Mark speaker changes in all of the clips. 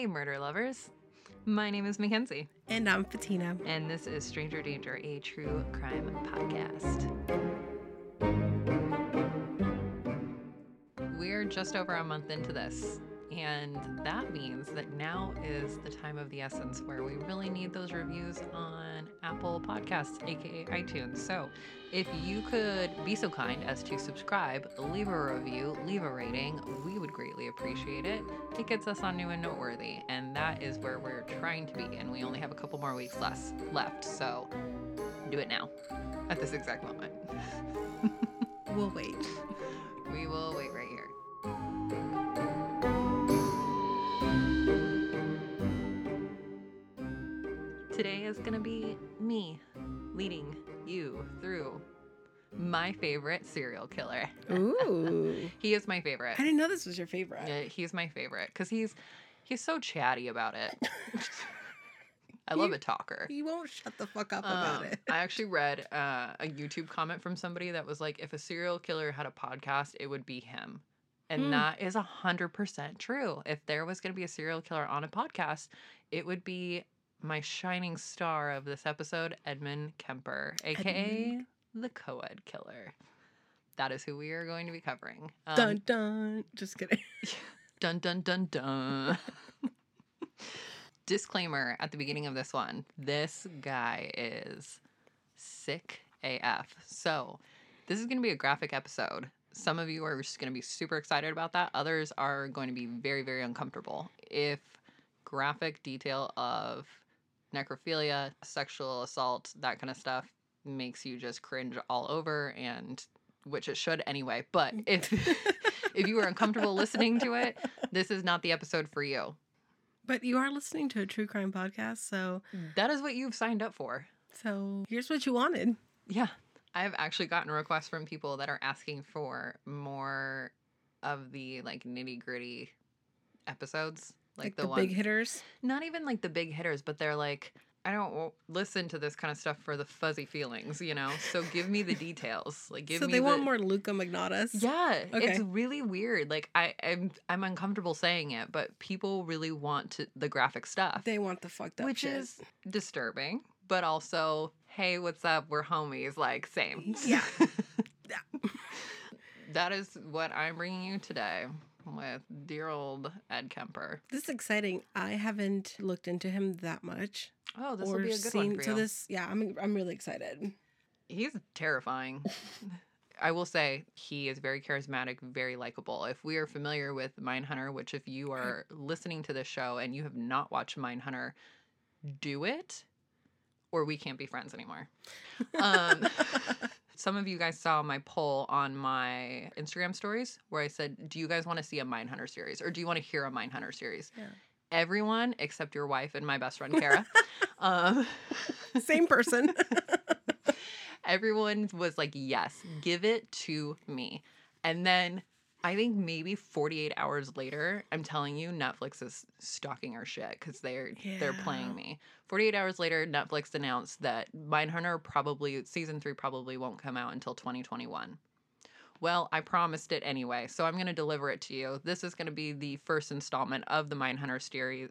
Speaker 1: Hey, murder lovers. My name is Mackenzie,
Speaker 2: And I'm Fatina.
Speaker 1: and this is Stranger Danger, a true crime podcast. We're just over a month into this, and that means that now is the time of the essence where we really need those reviews on Apple Podcasts, aka iTunes. So, if you could be so kind as to subscribe, leave a review, leave a rating, we would greatly appreciate it. It gets us on new and noteworthy, and that is where we're trying to be. And we only have a couple more weeks less left, so do it now, at this exact moment.
Speaker 2: We'll wait.
Speaker 1: We will wait right here. Today is going to be me leading you through my favorite serial killer.
Speaker 2: Ooh.
Speaker 1: He is my favorite.
Speaker 2: I didn't know this was your favorite.
Speaker 1: Yeah, he's my favorite because he's he's so chatty about it. I love
Speaker 2: You-
Speaker 1: a talker.
Speaker 2: He won't shut the fuck up about
Speaker 1: Um,
Speaker 2: it.
Speaker 1: I actually read uh, a YouTube comment from somebody that was like, if a serial killer had a podcast, it would be him. And
Speaker 2: Hmm.
Speaker 1: that is a hundred percent true. If there was going to be a serial killer on a podcast, it would be my shining star of this episode, Edmund Kemper, aka the co-ed killer. That is who we are going to be covering. Um,
Speaker 2: dun dun. Just kidding.
Speaker 1: Dun dun dun dun. Disclaimer at the beginning of this one this guy is sick AF. So, this is going to be a graphic episode. Some of you are just going to be super excited about that, others are going to be very, very uncomfortable. If graphic detail of necrophilia, sexual assault, that kind of stuff makes you just cringe all over and which it should anyway. But mm. if if you are uncomfortable listening to it, this is not the episode for you.
Speaker 2: But you are listening to a true crime podcast, so
Speaker 1: That is what you've signed up for.
Speaker 2: so here's what you wanted.
Speaker 1: Yeah. I've actually gotten requests from people that are asking for more of the like nitty gritty episodes. Like,
Speaker 2: Like,
Speaker 1: the,
Speaker 2: the,
Speaker 1: one
Speaker 2: big hitters.
Speaker 1: not even like the big hitters, but they're like, I don't listen to this kind of stuff for the fuzzy feelings, you know? So give me the details. Like give
Speaker 2: so
Speaker 1: me
Speaker 2: they
Speaker 1: the...
Speaker 2: want more Luca Magnottas.
Speaker 1: Yeah, it's really weird. Like I, I'm, I'm uncomfortable saying it, but people really want to, the graphic stuff,
Speaker 2: They want the fucked up
Speaker 1: which
Speaker 2: shit.
Speaker 1: is disturbing. But also, hey, what's up? We're homies. Like same.
Speaker 2: Yeah. Yeah.
Speaker 1: that is what I'm bringing you today with dear old Ed Kemper.
Speaker 2: This is exciting. I haven't looked into him that much.
Speaker 1: Oh, this will be a good
Speaker 2: seen
Speaker 1: one for
Speaker 2: so this yeah, I'm I'm really excited.
Speaker 1: He's terrifying. I will say he is very charismatic, very likable. If we are familiar with Mindhunter, which if you are listening to this show and you have not watched Mindhunter, do it, or we can't be friends anymore. Um, some of you guys saw my poll on my Instagram stories where I said, "Do you guys want to see a Mindhunter series, or do you want to hear a Mindhunter series?"
Speaker 2: Yeah.
Speaker 1: Everyone except your wife and my best friend Kara. um,
Speaker 2: Same person.
Speaker 1: everyone was like, yes, give it to me. And then I think maybe 48 hours later, I'm telling you, Netflix is stalking our shit because they're they're playing me. 48 hours later, Netflix announced that Mindhunter probably season three probably won't come out until 2021. Well, I promised it anyway, so I'm going to deliver it to you. This is going to be the first installment of the Mindhunter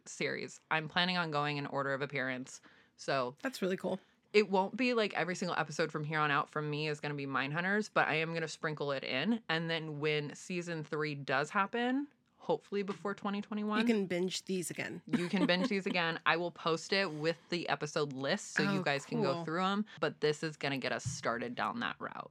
Speaker 1: series. I'm planning on going in order of appearance. So
Speaker 2: That's really cool.
Speaker 1: It won't be like every single episode from here on out from me is going to be Mindhunters but i am going to sprinkle it in and then when season three does happen hopefully before 2021
Speaker 2: You can binge these again.
Speaker 1: you can binge these again i will post it with the episode list so you
Speaker 2: Oh,
Speaker 1: guys can go through them but this is going to get us started down that route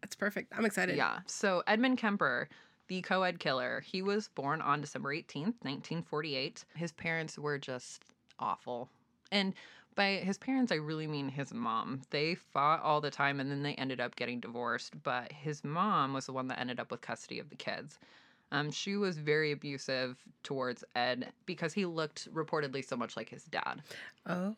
Speaker 2: That's perfect. I'm excited.
Speaker 1: yeah so edmund kemper the co-ed killer he was born on december 18th 1948 his parents were just awful and by his parents i really mean his mom they fought all the time and then they ended up getting divorced but his mom was the one that ended up with custody of the kids um, she was very abusive towards ed because he looked reportedly so much like his dad
Speaker 2: Oh.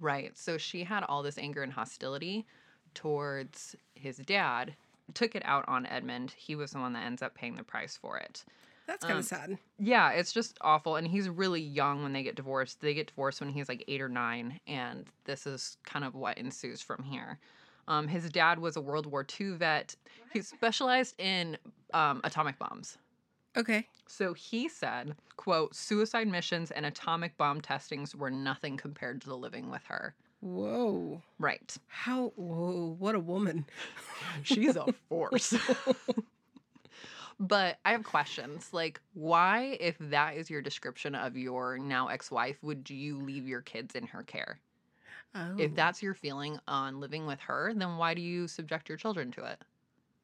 Speaker 1: Right. So she had all this anger and hostility towards his dad, took it out on Edmund. He was the one that ends up paying the price for it.
Speaker 2: That's kind
Speaker 1: Um,
Speaker 2: of sad.
Speaker 1: Yeah, it's just awful. And he's really young when they get divorced. They get divorced when he's like eight or nine. And this is kind of what ensues from here. Um, his dad was a World War II vet. He specialized in um, atomic bombs.
Speaker 2: Okay.
Speaker 1: So he said, quote, suicide missions and atomic bomb testings were nothing compared to the living with her.
Speaker 2: Whoa.
Speaker 1: Right.
Speaker 2: How? Whoa. What a woman.
Speaker 1: She's a force. but I have questions. Like, why, if that is your description of your now ex wife, would you leave your kids in her care?
Speaker 2: Oh.
Speaker 1: If that's your feeling on living with her, then why do you subject your children to it?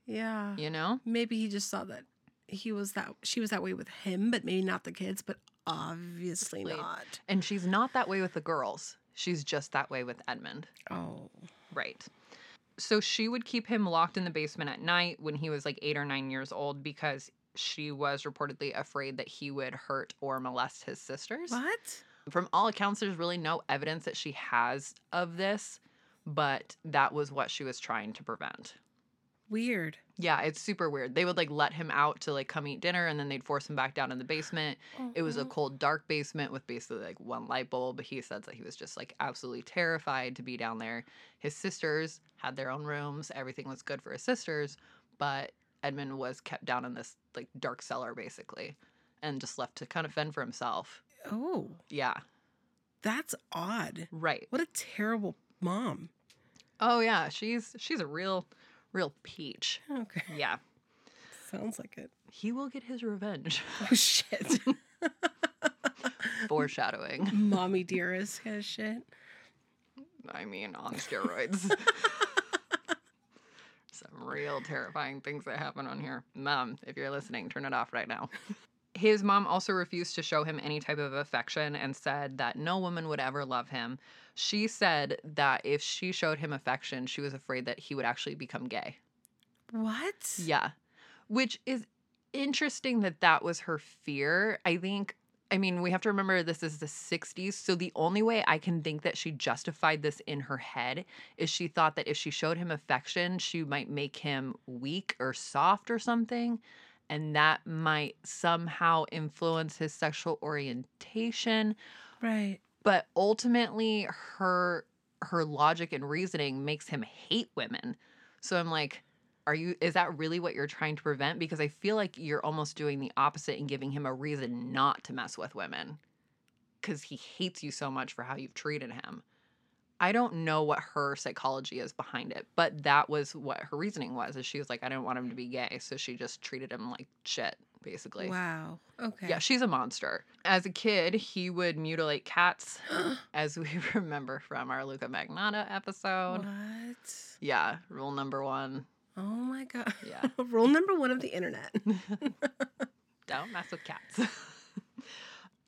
Speaker 2: Yeah.
Speaker 1: You know?
Speaker 2: Maybe he just saw that he was that she was that way with him, but maybe not the kids. But obviously
Speaker 1: Obviously.
Speaker 2: not.
Speaker 1: And she's not that way with the girls. She's just that way with Edmund.
Speaker 2: Oh.
Speaker 1: Right. So she would keep him locked in the basement at night when he was like eight or nine years old because she was reportedly afraid that he would hurt or molest his sisters.
Speaker 2: What?
Speaker 1: From all accounts, there's really no evidence that she has of this, but that was what she was trying to prevent.
Speaker 2: Weird.
Speaker 1: Yeah, it's super weird. They would like let him out to like come eat dinner and then they'd force him back down in the basement. It was a
Speaker 2: Mhm.
Speaker 1: cold, dark basement with basically like one light bulb. But he said that he was just like absolutely terrified to be down there. His sisters had their own rooms. Everything was good for his sisters, but Edmund was kept down in this like dark cellar basically and just left to kind of fend for himself.
Speaker 2: Oh,
Speaker 1: Yeah,
Speaker 2: that's odd.
Speaker 1: right.
Speaker 2: What a terrible mom.
Speaker 1: Oh yeah, she's she's a real real peach.
Speaker 2: Okay.
Speaker 1: Yeah.
Speaker 2: Sounds like it.
Speaker 1: He will get his revenge.
Speaker 2: Oh shit.
Speaker 1: Foreshadowing.
Speaker 2: Mommy dearest kind of shit.
Speaker 1: I mean, on steroids. Some real terrifying things that happen on here. Mom, if you're listening, turn it off right now. His mom also refused to show him any type of affection and said that no woman would ever love him. She said that if she showed him affection, she was afraid that he would actually become gay.
Speaker 2: What?
Speaker 1: Yeah. Which is interesting that that was her fear. I think, I mean, we have to remember this is the 60s. So the only way I can think that she justified this in her head is she thought that if she showed him affection, she might make him weak or soft or something. And that might somehow influence his sexual orientation.
Speaker 2: Right.
Speaker 1: but ultimately her her logic and reasoning makes him hate women. So i'm like are you is that really what you're trying to prevent? Because i feel like you're almost doing the opposite and giving him a reason not to mess with women. Because he hates you so much for how you've treated him i don't know what her psychology is behind it but that was what her reasoning was is she was like i didn't want him to be gay so she just treated him like shit basically
Speaker 2: Wow. Okay.
Speaker 1: yeah, she's a monster. As a kid, he would mutilate cats, as we remember from our Luca Magnotta episode.
Speaker 2: what?
Speaker 1: Yeah, rule number one.
Speaker 2: Oh my god.
Speaker 1: Yeah.
Speaker 2: Rule number one of the internet.
Speaker 1: Don't mess with cats.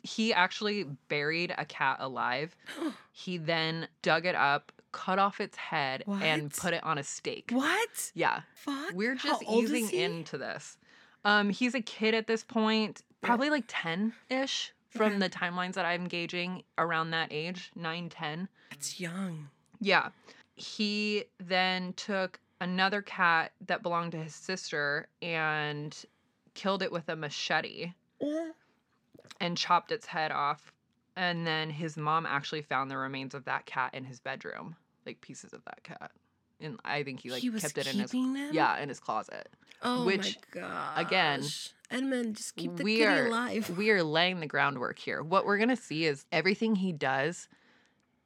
Speaker 1: He actually buried a cat alive. He then dug it up, cut off its head, and put it on a stake.
Speaker 2: what?
Speaker 1: Yeah.
Speaker 2: Fuck.
Speaker 1: We're just easing into this. Um, he's a kid at this point, probably like 10 ish from
Speaker 2: Okay.
Speaker 1: the timelines that I'm gauging around that age, 9, 10.
Speaker 2: It's young.
Speaker 1: Yeah. He then took another cat that belonged to his sister and killed it with a machete and chopped its head off. And then his mom actually found the remains of that cat in his bedroom, like pieces of that cat. And I think he like
Speaker 2: he
Speaker 1: kept it in his
Speaker 2: them?
Speaker 1: yeah in his closet.
Speaker 2: Oh
Speaker 1: which,
Speaker 2: my god.
Speaker 1: again,
Speaker 2: Edmund, just keep the
Speaker 1: we
Speaker 2: kitty
Speaker 1: are
Speaker 2: alive.
Speaker 1: we are laying the groundwork here. What we're gonna see is everything he does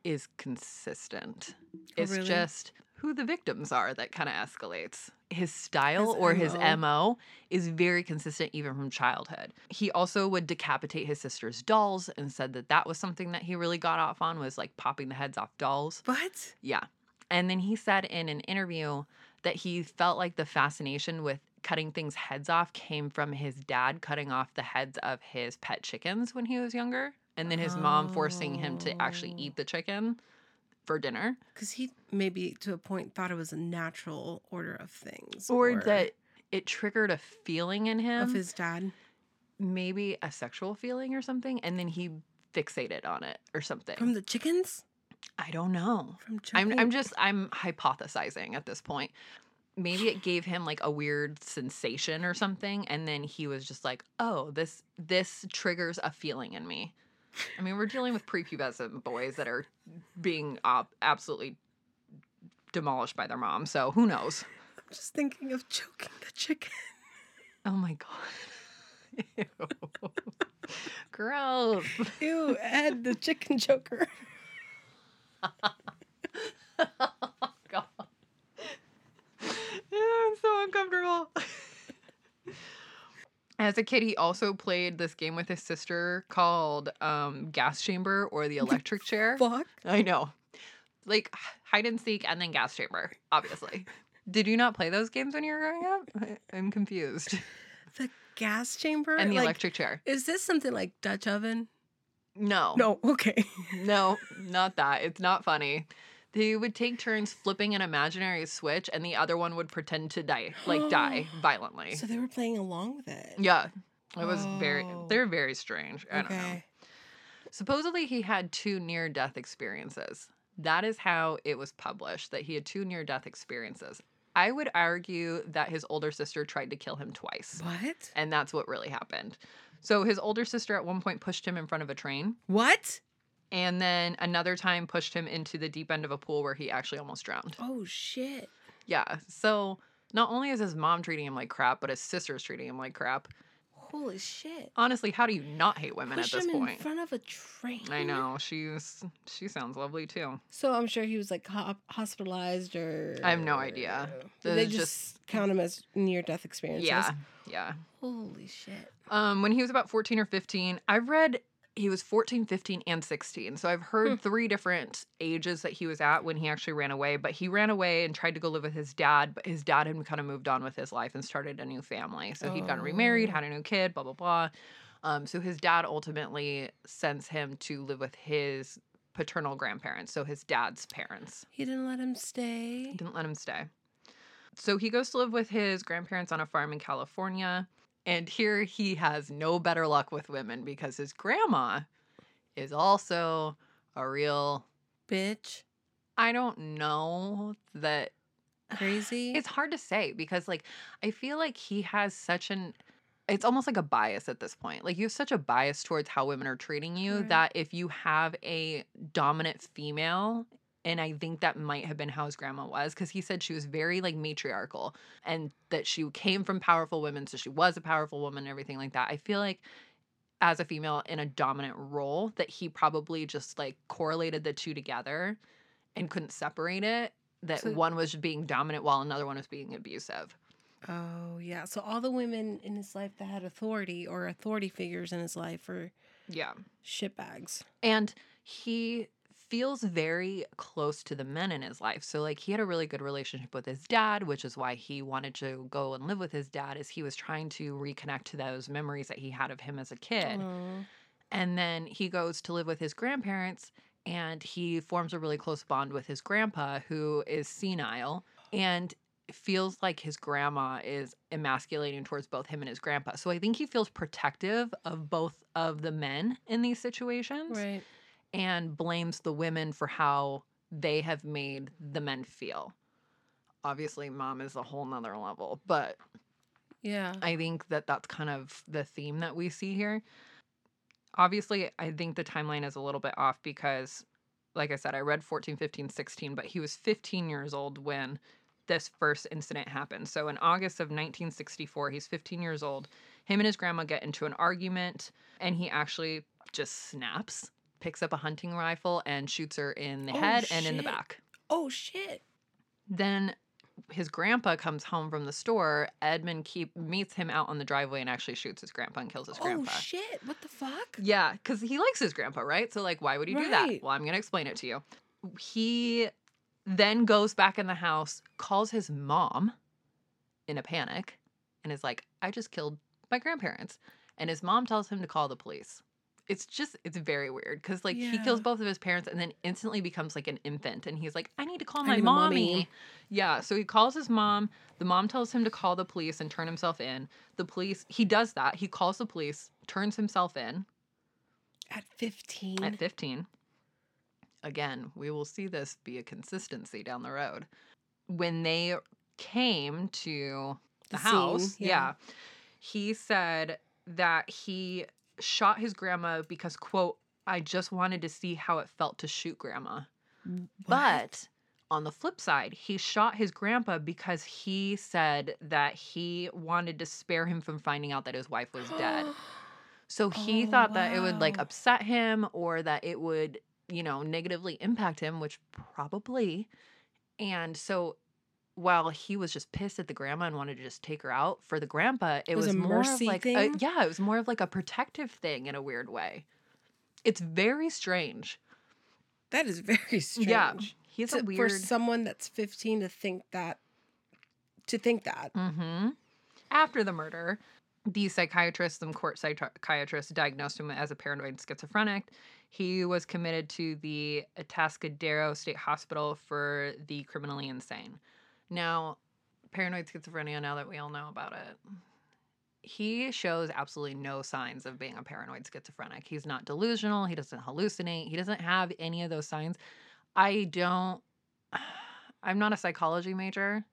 Speaker 1: is consistent.
Speaker 2: Oh,
Speaker 1: it's
Speaker 2: really?
Speaker 1: just who the victims are that kind of escalates. His style
Speaker 2: His
Speaker 1: or his
Speaker 2: MO.
Speaker 1: MO is very consistent even from childhood. He also would decapitate his sister's dolls and said that that was something that he really got off on was like popping the heads off dolls.
Speaker 2: What?
Speaker 1: Yeah. And then he said in an interview that he felt like the fascination with cutting things heads off came from his dad cutting off the heads of his pet chickens when he was younger. And then his mom forcing him to actually
Speaker 2: Oh.
Speaker 1: eat the chicken for dinner.
Speaker 2: Because he maybe to a point thought it was a natural order of things.
Speaker 1: Or that it triggered a feeling in him,
Speaker 2: of his dad.
Speaker 1: maybe a sexual feeling or something. And then he fixated on it or something.
Speaker 2: From the chickens?
Speaker 1: I don't know.
Speaker 2: From
Speaker 1: I'm I'm just I'm hypothesizing at this point. Maybe it gave him like a weird sensation or something and then he was just like, "Oh, this this triggers a feeling in me." I mean, we're dealing with prepubescent boys that are being uh, absolutely demolished by their mom, so who knows.
Speaker 2: I'm just thinking of choking the chicken.
Speaker 1: Oh my god. Ew. Gross.
Speaker 2: Ew, Ed, the chicken joker.
Speaker 1: God. I'm so uncomfortable. As a kid, he also played this game with his sister called um, Gas Chamber or the Electric Chair.
Speaker 2: Fuck.
Speaker 1: I know. Like hide and seek and then Gas Chamber, obviously. Did you not play those games when you were growing up? I'm confused.
Speaker 2: The gas chamber?
Speaker 1: And the
Speaker 2: Like,
Speaker 1: electric chair.
Speaker 2: Is this something like Dutch oven?
Speaker 1: No.
Speaker 2: No, okay.
Speaker 1: No, not that. It's not funny. They would take turns flipping an imaginary switch and the other one would pretend to die, like die violently.
Speaker 2: So they were playing along with it.
Speaker 1: Yeah. It was very
Speaker 2: Oh.
Speaker 1: they're very strange. I don't know.
Speaker 2: Okay.
Speaker 1: Supposedly he had two near death experiences. That is how it was published that he had two near death experiences. I would argue that his older sister tried to kill him twice.
Speaker 2: What?
Speaker 1: And that's what really happened. So his older sister at one point pushed him in front of a train
Speaker 2: What?
Speaker 1: And then another time pushed him into the deep end of a pool where he actually almost drowned.
Speaker 2: Oh shit.
Speaker 1: Yeah. So not only is his mom treating him like crap, but his sister's treating him like crap.
Speaker 2: Holy shit.
Speaker 1: Honestly, how do you not hate women
Speaker 2: Push
Speaker 1: at this
Speaker 2: him in front of a train.
Speaker 1: I know. She's she sounds lovely too.
Speaker 2: So I'm sure he was like ho- hospitalized or.
Speaker 1: I have no idea.
Speaker 2: Did they
Speaker 1: It's
Speaker 2: just, count him as near death experiences?
Speaker 1: Yeah. Yeah.
Speaker 2: Holy shit.
Speaker 1: Um when he was about 14 or 15, I've read he was 14, 15 and 16. So I've heard
Speaker 2: Hmm.
Speaker 1: three different ages that he was at when he actually ran away, but he ran away and tried to go live with his dad, but his dad had kind of moved on with his life and started a new family. So he'd gotten remarried,
Speaker 2: Oh.
Speaker 1: had a new kid, blah blah blah. Um so his dad ultimately sends him to live with his paternal grandparents, so his dad's parents.
Speaker 2: He didn't let him stay.
Speaker 1: didn't let him stay. So he goes to live with his grandparents on a farm in California. And here he has no better luck with women because his grandma is also a real.
Speaker 2: Bitch.
Speaker 1: I don't know that.
Speaker 2: Crazy.
Speaker 1: It's hard to say because, like, I feel like he has such an. It's almost like a bias at this point. Like, you have such a bias towards how women are treating you
Speaker 2: Right.
Speaker 1: that if you have a dominant female, and I think that might have been how his grandma was, because he said she was very, like, matriarchal and that she came from powerful women. So she was a powerful woman and everything like that. I feel like as a female in a dominant role, that he probably just, like, correlated the two together and couldn't separate it. That
Speaker 2: So-
Speaker 1: one was being dominant while another one was being abusive.
Speaker 2: oh, yeah. So all the women in his life that had authority or authority figures in his life were
Speaker 1: Yeah.
Speaker 2: shitbags.
Speaker 1: And he feels very close to the men in his life. So like he had a really good relationship with his dad, which is why he wanted to go and live with his dad is he was trying to reconnect to those memories that he had of him as a kid.
Speaker 2: Aw.
Speaker 1: And then he goes to live with his grandparents and he forms a really close bond with his grandpa who is senile and feels like his grandma is emasculating towards both him and his grandpa. So I think he feels protective of both of the men in these situations
Speaker 2: Right.
Speaker 1: And blames the women for how they have made the men feel. Obviously, mom is a whole nother level, but
Speaker 2: Yeah.
Speaker 1: I think that that's kind of the theme that we see here. Obviously, I think the timeline is a little bit off because, like I said, I read 14, 15, 16, but he was 15 years old when this first incident happened. So in August of 1964, he's 15 years old. Him and his grandma get into an argument, and he actually just snaps, picks up a hunting rifle, and shoots her in the
Speaker 2: Oh,
Speaker 1: head and in the back.
Speaker 2: Oh shit.
Speaker 1: Then his grandpa comes home from the store. Edmund keep meets him out on the driveway and actually shoots his grandpa and kills his oh, grandpa.
Speaker 2: Oh shit. What the fuck?
Speaker 1: Yeah, because he likes his grandpa, right? So like, why would he do that? Well, I'm gonna explain it to you. He then goes back in the house, calls his mom in a panic, and is like, "I just killed my grandparents," and his mom tells him to call the police. It's just it's very weird because like he kills both of his parents and then instantly becomes like an infant and he's like I need to call my mommy.
Speaker 2: mommy.
Speaker 1: Yeah, so he calls his mom. The mom tells him to call the police and turn himself in. The police he does that. He calls the police, turns himself in
Speaker 2: At 15.
Speaker 1: at 15. Again, we will see this be a consistency down the road. When they came to the,
Speaker 2: The
Speaker 1: house,
Speaker 2: scene,
Speaker 1: yeah.
Speaker 2: yeah.
Speaker 1: he said that he shot his grandma because, quote, I just wanted to see how it felt to shoot grandma.
Speaker 2: What?
Speaker 1: But on the flip side, he shot his grandpa because he said that he wanted to spare him from finding out that his wife was dead. So he
Speaker 2: Oh,
Speaker 1: thought that it would like upset him or that it would, you know, negatively impact him, which probably. And so while he was just pissed at the grandma and wanted to just take her out, for the grandpa, it
Speaker 2: It was
Speaker 1: was,
Speaker 2: a
Speaker 1: more of like a, yeah, it was more of like a protective thing in a weird way. It's very strange.
Speaker 2: That is very strange.
Speaker 1: Yeah. He's
Speaker 2: To-
Speaker 1: a
Speaker 2: For someone that's 15 to think that, to think that.
Speaker 1: hmm After the murder, the psychiatrist, the court psychiatrist, diagnosed him as a paranoid schizophrenic. He was committed to the Atascadero State Hospital for the criminally insane. Now, paranoid schizophrenia, now that we all know about it, he shows absolutely no signs of being a paranoid schizophrenic. He's not delusional. He doesn't hallucinate. He doesn't have any of those signs. I don't, I'm not a psychology major.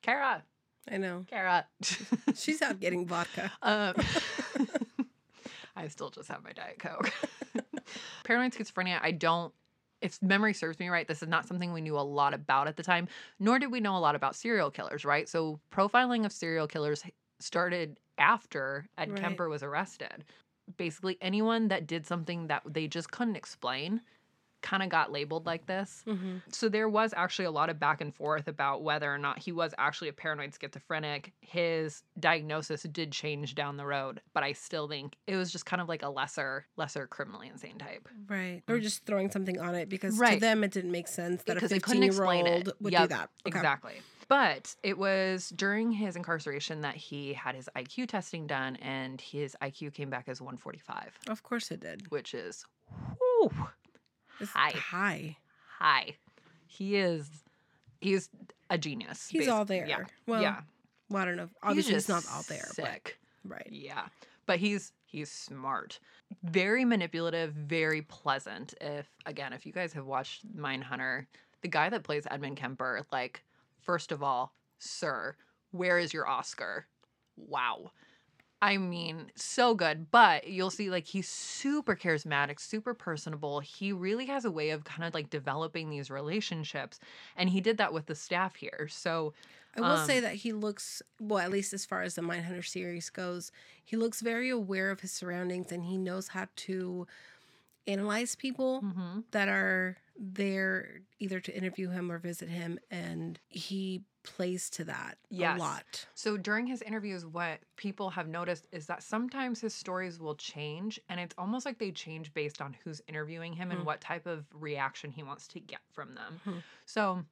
Speaker 1: Kara,
Speaker 2: I know.
Speaker 1: Kara.
Speaker 2: She's out getting vodka.
Speaker 1: um, I still just have my Diet Coke. Paranoid schizophrenia, I don't, if memory serves me right, this is not something we knew a lot about at the time, nor did we know a lot about serial killers, right? So profiling of serial killers started after Ed
Speaker 2: Right.
Speaker 1: Kemper was arrested. Basically, anyone that did something that they just couldn't explain kind of got labeled like this.
Speaker 2: hmm
Speaker 1: So there was actually a lot of back and forth about whether or not he was actually a paranoid schizophrenic. His diagnosis did change down the road, but I still think it was just kind of like a lesser, lesser criminally insane type.
Speaker 2: Right. Or just throwing something on it because to
Speaker 1: Mm.
Speaker 2: Them it didn't make sense that
Speaker 1: Because
Speaker 2: a
Speaker 1: they
Speaker 2: 15
Speaker 1: couldn't
Speaker 2: year old would
Speaker 1: Yep,
Speaker 2: do that. Okay.
Speaker 1: Exactly. But it was during his incarceration that he had his IQ testing done, and his IQ came back as 145,
Speaker 2: Of course it did.
Speaker 1: which is whew,
Speaker 2: It's
Speaker 1: High.
Speaker 2: High.
Speaker 1: high. He is, he's a genius.
Speaker 2: He's
Speaker 1: basi-
Speaker 2: all there.
Speaker 1: Yeah.
Speaker 2: Well,
Speaker 1: yeah.
Speaker 2: well, I don't know.
Speaker 1: He's
Speaker 2: Obviously, he's,
Speaker 1: just
Speaker 2: not all there.
Speaker 1: Sick.
Speaker 2: But, right.
Speaker 1: Yeah. But he's he's smart. Very manipulative, very pleasant. If again, if you guys have watched Mindhunter, the guy that plays Edmund Kemper, like, first of all, sir, where is your Oscar? Wow. I mean, so good. But you'll see, like, he's super charismatic, super personable. He really has a way of kind of like developing these relationships. And he did that with the staff here. So,
Speaker 2: I will say
Speaker 1: Um,
Speaker 2: that he looks, well, at least as far as the Mindhunter series goes, he looks very aware of his surroundings and he knows how to analyze people
Speaker 1: mhm.
Speaker 2: that are there either to interview him or visit him. And he plays to that
Speaker 1: Yes.
Speaker 2: a lot.
Speaker 1: So during his interviews, what people have noticed is that sometimes his stories will change, and it's almost like they change based on who's interviewing him
Speaker 2: Hmm.
Speaker 1: and what type of reaction he wants to get from them.
Speaker 2: Hmm.
Speaker 1: So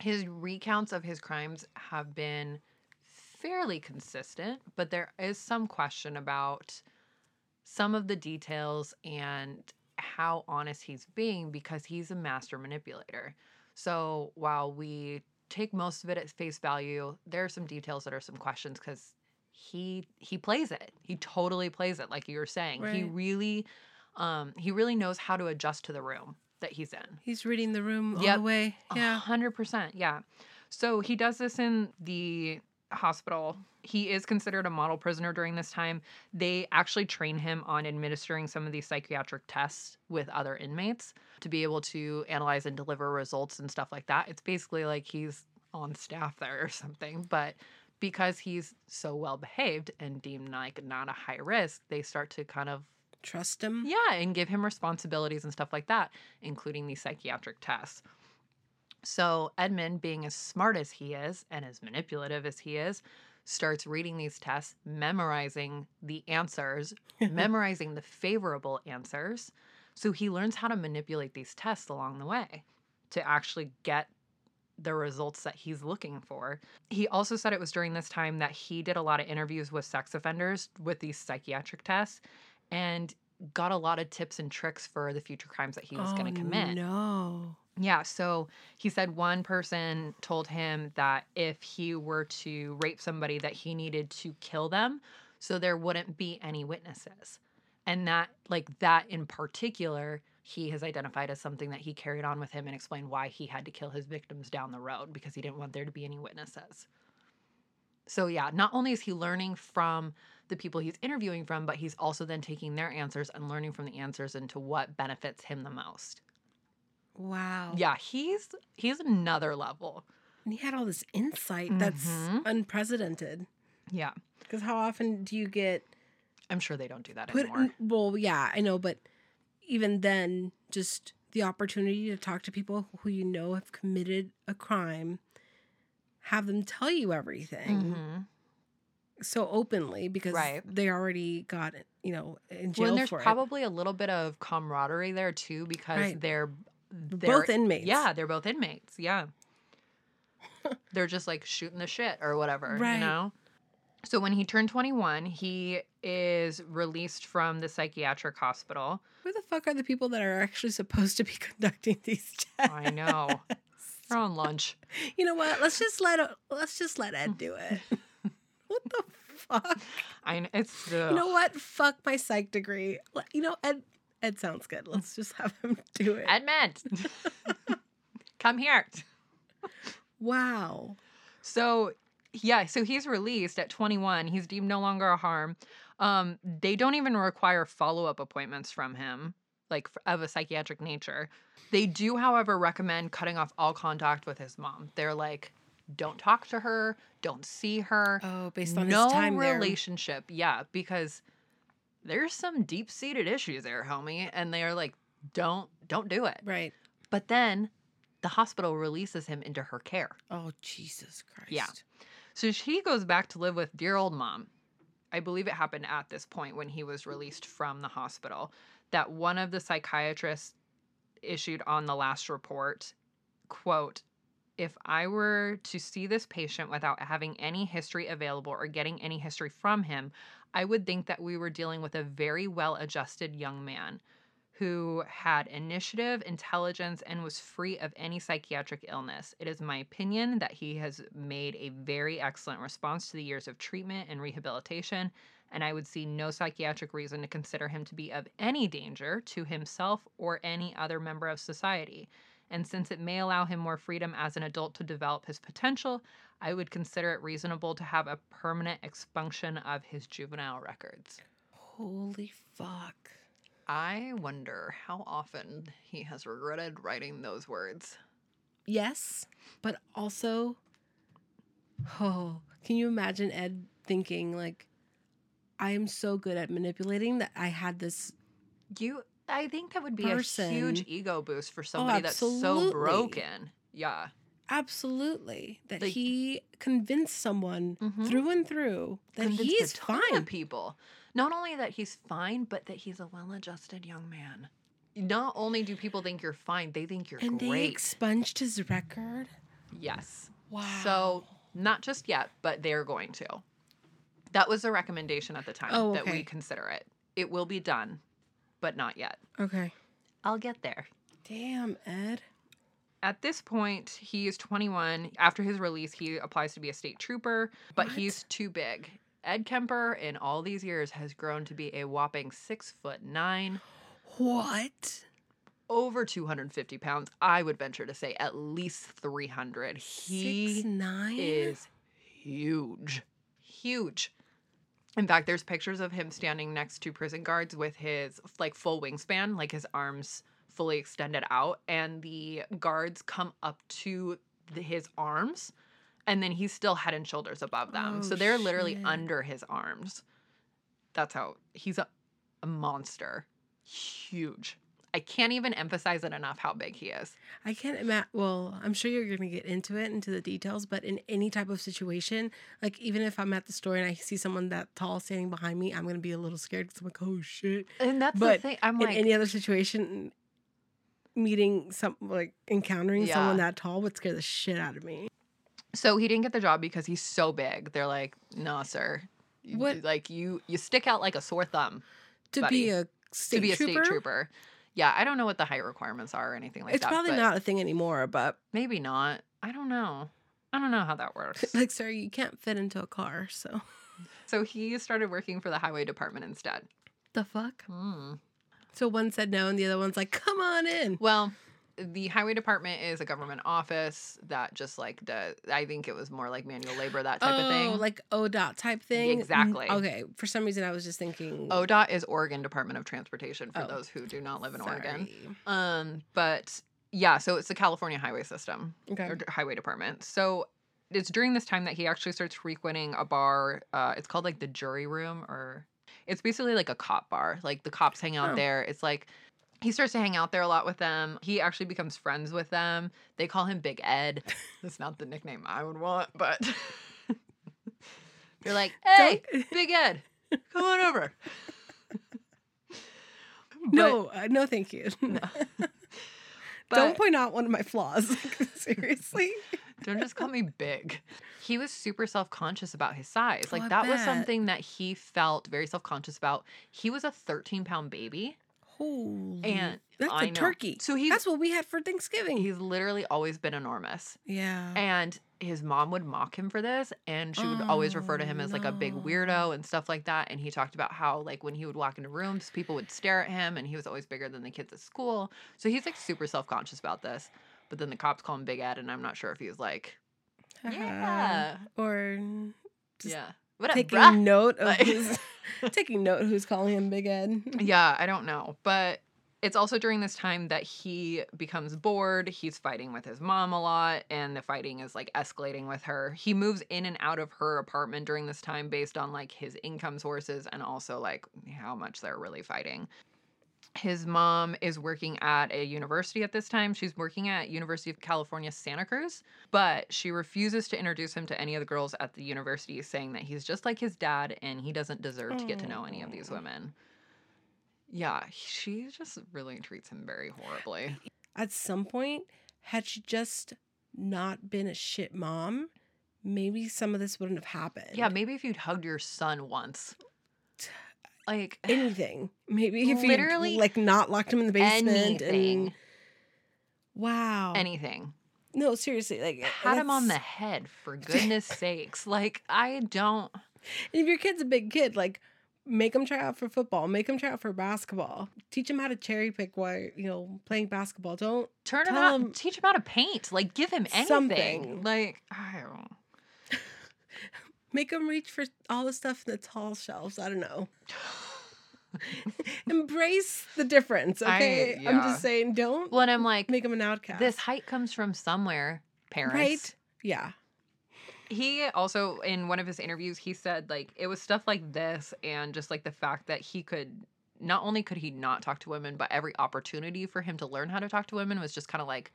Speaker 1: his recounts of his crimes have been fairly consistent, but there is some question about some of the details and how honest he's being because he's a master manipulator. So while we take most of it at face value, there are some details that are some questions because he he plays it. He totally plays it, like you were saying. He really um he really knows how to adjust to the room that he's in.
Speaker 2: He's reading the room all the way. Yeah.
Speaker 1: hundred percent. Yeah. So he does this in the hospital. He is considered a model prisoner during this time. They actually train him on administering some of these psychiatric tests with other inmates to be able to analyze and deliver results and stuff like that. It's basically like he's on staff there or something. But because he's so well behaved and deemed like not a high risk, they start to kind of
Speaker 2: Trust him.
Speaker 1: yeah, and give him responsibilities and stuff like that, including these psychiatric tests. So Edmund, being as smart as he is and as manipulative as he is, starts reading these tests, memorizing the answers, memorizing the favorable answers. So he learns how to manipulate these tests along the way to actually get the results that he's looking for. He also said it was during this time that he did a lot of interviews with sex offenders with these psychiatric tests and got a lot of tips and tricks for the future crimes that he was going to oh, commit.
Speaker 2: Oh, No.
Speaker 1: Yeah, so he said one person told him that if he were to rape somebody that he needed to kill them so there wouldn't be any witnesses. And that like that in particular he has identified as something that he carried on with him and explained why he had to kill his victims down the road because he didn't want there to be any witnesses. So yeah, not only is he learning from the people he's interviewing from, but he's also then taking their answers and learning from the answers into what benefits him the most.
Speaker 2: Wow.
Speaker 1: Yeah, he's he's another level.
Speaker 2: And he had all this insight that's
Speaker 1: Mhm.
Speaker 2: unprecedented.
Speaker 1: Yeah.
Speaker 2: Because how often do you get
Speaker 1: I'm sure they don't do that
Speaker 2: put
Speaker 1: anymore.
Speaker 2: well, yeah, I know, but even then, just the opportunity to talk to people who you know have committed a crime, have them tell you everything
Speaker 1: Mhm.
Speaker 2: so openly because
Speaker 1: Right.
Speaker 2: they already got you know, in jail
Speaker 1: Well, and there's
Speaker 2: for it.
Speaker 1: probably a little bit of camaraderie there too because
Speaker 2: Right.
Speaker 1: they're they're
Speaker 2: Both inmates.
Speaker 1: Yeah, they're both inmates. Yeah. they're just like shooting the shit or whatever,
Speaker 2: Right.
Speaker 1: you know? So when he turned 21, he is released from the psychiatric hospital.
Speaker 2: Who the fuck are the people that are actually supposed to be conducting these tests?
Speaker 1: I know. They're on lunch.
Speaker 2: You know what? Let's just let let's just let Ed do it. what the fuck?
Speaker 1: I know, it's
Speaker 2: You know what? Fuck my psych degree. You know, Ed Ed sounds good. Let's just have him do it.
Speaker 1: Edmund. Come here.
Speaker 2: wow.
Speaker 1: So yeah, so he's released at 21. He's deemed no longer a harm. Um, they don't even require follow-up appointments from him, like of a psychiatric nature. They do, however, recommend cutting off all contact with his mom. They're like, don't talk to her, don't see her.
Speaker 2: Oh, based on
Speaker 1: no
Speaker 2: his time there.
Speaker 1: relationship. Yeah, because there's some deep-seated issues there, homie, and they're like, don't don't do it.
Speaker 2: Right.
Speaker 1: But then the hospital releases him into her care.
Speaker 2: Oh, Jesus Christ.
Speaker 1: Yeah. So she goes back to live with dear old mom. I believe it happened at this point when he was released from the hospital that one of the psychiatrists issued on the last report, quote, if I were to see this patient without having any history available or getting any history from him, I would think that we were dealing with a very well adjusted young man who had initiative, intelligence, and was free of any psychiatric illness. It is my opinion that he has made a very excellent response to the years of treatment and rehabilitation, and I would see no psychiatric reason to consider him to be of any danger to himself or any other member of society. And since it may allow him more freedom as an adult to develop his potential, I would consider it reasonable to have a permanent expunction of his juvenile records.
Speaker 2: Holy fuck.
Speaker 1: I wonder how often he has regretted writing those words.
Speaker 2: Yes, but also, oh, can you imagine Ed thinking like, I am so good at manipulating that I had this.
Speaker 1: You, I think that would be
Speaker 2: Person.
Speaker 1: a huge ego boost for somebody that's so broken. Yeah.
Speaker 2: Absolutely, that
Speaker 1: Like-
Speaker 2: he convinced someone
Speaker 1: Mhm.
Speaker 2: through and through that
Speaker 1: Convinced a
Speaker 2: he's
Speaker 1: ton
Speaker 2: fine.
Speaker 1: of people. Not only that he's fine, but that he's a well-adjusted young man. Not only do people think you're fine, they think you're great.
Speaker 2: And they
Speaker 1: great.
Speaker 2: expunged his record.
Speaker 1: yes.
Speaker 2: Wow.
Speaker 1: So not just yet, but they're going to. That was a recommendation at the time
Speaker 2: Oh,
Speaker 1: that we consider it. It will be done, but not yet.
Speaker 2: okay.
Speaker 1: I'll get there.
Speaker 2: Damn, Ed.
Speaker 1: At this point, he is 21. After his release, he applies to be a state trooper, but
Speaker 2: What?
Speaker 1: he's too big. Ed Kemper, in all these years, has grown to be a whopping six foot nine,
Speaker 2: What?
Speaker 1: over 250 pounds. I would venture to say at least 300. He
Speaker 2: Six nine.
Speaker 1: is huge. Huge. In fact, there's pictures of him standing next to prison guards with his like full wingspan, like his arms fully extended out, and the guards come up to the, his arms, and then he's still head and shoulders above them.
Speaker 2: Oh,
Speaker 1: so they're literally
Speaker 2: shit.
Speaker 1: under his arms. That's how he's a, a monster. Huge. I can't even emphasize it enough how big he is.
Speaker 2: I can't imagine. Well, I'm sure you're going to get into it, into the details, but in any type of situation, like even if I'm at the store and I see someone that tall standing behind me, I'm going to be a little scared because I'm like, oh shit.
Speaker 1: And that's
Speaker 2: But
Speaker 1: the thing. I'm like, in
Speaker 2: any other situation, meeting some, like encountering someone that tall would scare the shit out of me.
Speaker 1: So he didn't get the job because he's so big. They're like, no, sir. You-
Speaker 2: What-
Speaker 1: Like you, you stick out like a sore thumb
Speaker 2: To
Speaker 1: Buddy,
Speaker 2: be a state
Speaker 1: to be a
Speaker 2: trooper,
Speaker 1: state trooper. Yeah, I don't know what the height requirements are or anything like
Speaker 2: it's
Speaker 1: that.
Speaker 2: It's
Speaker 1: probably
Speaker 2: not a thing anymore, but
Speaker 1: Maybe not. I don't know. I don't know how that works.
Speaker 2: like, sir, you can't fit into a car, so
Speaker 1: so he started working for the highway department instead.
Speaker 2: the fuck.
Speaker 1: Hmm.
Speaker 2: So one said no, and the other one's like, come on in.
Speaker 1: Well, the highway department is a government office that just like does. I think it was more like manual labor that type of thing.
Speaker 2: Oh, like ODOT type thing.
Speaker 1: Exactly.
Speaker 2: Okay. For some reason, I was just thinking.
Speaker 1: ODOT is Oregon Department of Transportation for
Speaker 2: Oh,
Speaker 1: those who do not live in Oregon.
Speaker 2: sorry.
Speaker 1: Um, but Yeah, so it's the California Highway System
Speaker 2: Okay.
Speaker 1: or Highway Department. So it's during this time that he actually starts frequenting a bar. Uh, it's called like the Jury Room, or it's basically like a cop bar. Like the cops hang out
Speaker 2: Oh.
Speaker 1: there. It's like he starts to hang out there a lot with them. He actually becomes friends with them. They call him Big Ed. That's not the nickname I would want, but you're like, hey, Big Ed, come on over.
Speaker 2: no, uh, no, thank you.
Speaker 1: But-
Speaker 2: Don't point out one of my flaws. Seriously.
Speaker 1: Don't just call me big. He was super self conscious about his size.
Speaker 2: Oh,
Speaker 1: Like,
Speaker 2: I
Speaker 1: that was something that he felt very self conscious about. He was a 13 pound baby.
Speaker 2: Holy.
Speaker 1: And
Speaker 2: that's
Speaker 1: I
Speaker 2: a
Speaker 1: know.
Speaker 2: turkey.
Speaker 1: So he's,
Speaker 2: That's what we had for Thanksgiving.
Speaker 1: he's literally always been enormous.
Speaker 2: yeah.
Speaker 1: And his mom would mock him for this. And she would always refer to
Speaker 2: Oh,
Speaker 1: him as like a big
Speaker 2: oh,
Speaker 1: weirdo and stuff like that. And he talked about how, like, when he would walk into rooms, people would stare at him and he was always bigger than the kids at school. So he's like super self conscious about this. But then the cops call him Big Ed. And I'm not sure if he was like,
Speaker 2: Haha.
Speaker 1: yeah.
Speaker 2: Or just
Speaker 1: yeah. What
Speaker 2: taking note of
Speaker 1: Like-
Speaker 2: who's taking note who's calling him Big Ed.
Speaker 1: yeah, I don't know. But it's also during this time that he becomes bored. He's fighting with his mom a lot, and the fighting is like escalating with her. He moves in and out of her apartment during this time based on like his income sources and also like how much they're really fighting. His mom is working at a university at this time. She's working at University of California, Santa Cruz, but she refuses to introduce him to any of the girls at the university, saying that he's just like his dad and he doesn't deserve to get to know any of these
Speaker 2: oh.
Speaker 1: women. Yeah, she just really treats him very horribly.
Speaker 2: At some point, had she just not been a shit mom, maybe some of this wouldn't have happened.
Speaker 1: Yeah, maybe if you'd hugged your son once. Like
Speaker 2: anything. Maybe if
Speaker 1: Literally
Speaker 2: you like not locked him in the basement
Speaker 1: anything.
Speaker 2: and wow.
Speaker 1: anything.
Speaker 2: no, seriously, like
Speaker 1: Pat him on the head for goodness sakes. Like I don't
Speaker 2: And if your kid's a big kid, like make him try out for football, make him try out for basketball, teach him how to cherry pick while you know playing basketball. Don't
Speaker 1: turn him out, teach him how to paint. Like give him anything.
Speaker 2: something.
Speaker 1: Like I don't
Speaker 2: make him reach for all the stuff in the tall shelves. I don't know. Embrace the difference,
Speaker 1: I-
Speaker 2: okay? I'm just saying, don't
Speaker 1: Well, and I'm like,
Speaker 2: make him an outcast.
Speaker 1: this height comes from somewhere, parents.
Speaker 2: right? Yeah.
Speaker 1: He also, in one of his interviews, he said like it was stuff like this, and just like the fact that he could not only could he not talk to women, but every opportunity for him to learn how to talk to women was just kind of like